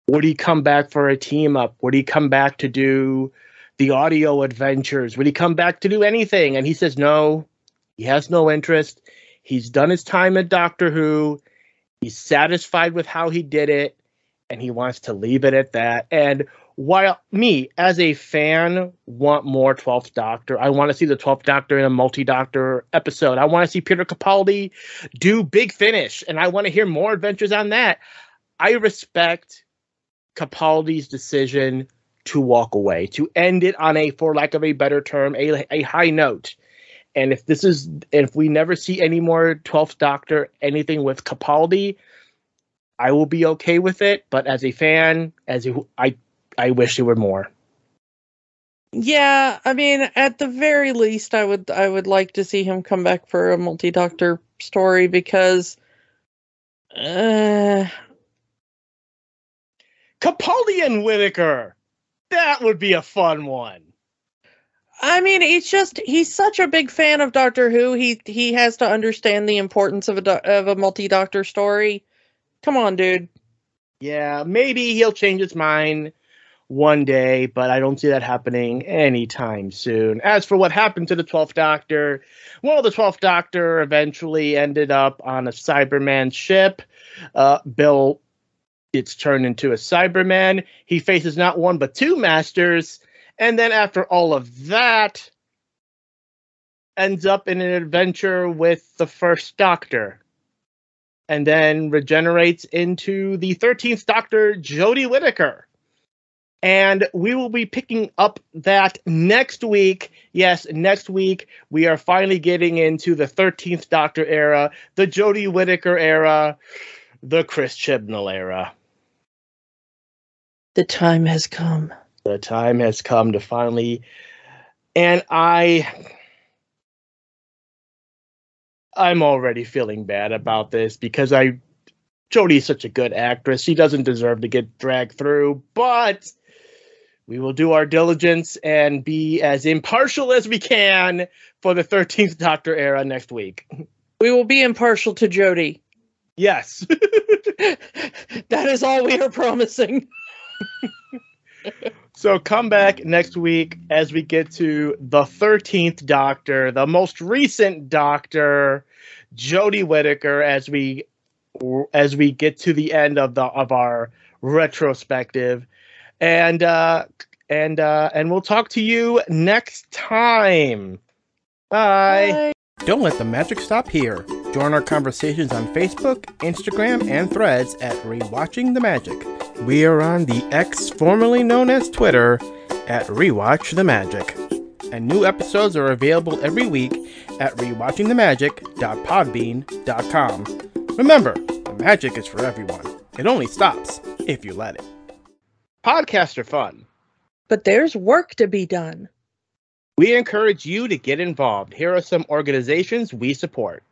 would he come back for a team up? Would he come back to do the audio adventures? Would he come back to do anything? And he says no. He has no interest. He's done his time at Doctor Who. He's satisfied with how he did it, and he wants to leave it at that. And while me, as a fan, want more 12th Doctor, I want to see the 12th Doctor in a multi Doctor episode. I want to see Peter Capaldi do Big Finish, and I want to hear more adventures on that. I respect Capaldi's decision to walk away, to end it on a, for lack of a better term, a, a high note. and if this is if we never see any more 12th Doctor anything with Capaldi, I will be okay with it. But as a fan, as a, I I wish there were more. Yeah, I mean, at the very least, I would I would like to see him come back for a multi Doctor story because. Uh, Capaldi and Whittaker. That would be a fun one. I mean, he's just he's such a big fan of Doctor Who. He he has to understand the importance of a do- of a multi Doctor story. Come on, dude. Yeah, maybe he'll change his mind one day, but I don't see that happening anytime soon. As for what happened to the 12th Doctor, well, the 12th Doctor eventually ended up on a Cyberman ship. Uh, Bill gets turned into a Cyberman. He faces not one, but two masters. And then after all of that, ends up in an adventure with the first Doctor. And then regenerates into the 13th Doctor, Jodie Whittaker. And we will be picking up that next week. Yes, next week we are finally getting into the 13th Doctor era, the Jodie Whittaker era, the Chris Chibnall era. The time has come. The time has come to finally and I I'm already feeling bad about this because I Jodie's such a good actress. She doesn't deserve to get dragged through, but we will do our diligence and be as impartial as we can for the 13th Doctor era next week. We will be impartial to Jodie. Yes. (laughs) (laughs) that is all we are promising. (laughs) so come back next week as we get to the 13th Doctor, the most recent Doctor, Jodie Whittaker, as we as we get to the end of the of our retrospective. And uh and uh and we'll talk to you next time. Bye, bye. don't let the magic stop here join our conversations on facebook instagram and threads at rewatching the magic we are on the x formerly known as twitter at rewatch the magic and new episodes are available every week at rewatchingthemagic.podbean.com remember the magic is for everyone it only stops if you let it Podcasts are fun. But there's work to be done. We encourage you to get involved. Here are some organizations we support.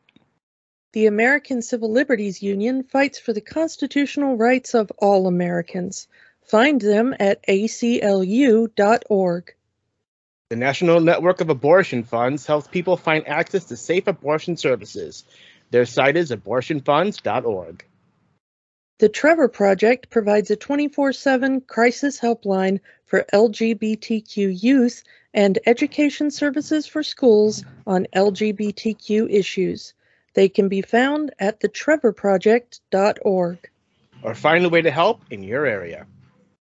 The American Civil Liberties Union fights for the constitutional rights of all Americans. Find them at aclu.org. The National Network of Abortion Funds helps people find access to safe abortion services. Their site is abortionfunds.org. The Trevor Project provides a 24/7 crisis helpline for LGBTQ youth and education services for schools on LGBTQ issues. They can be found at thetrevorproject.org. Or find a way to help in your area.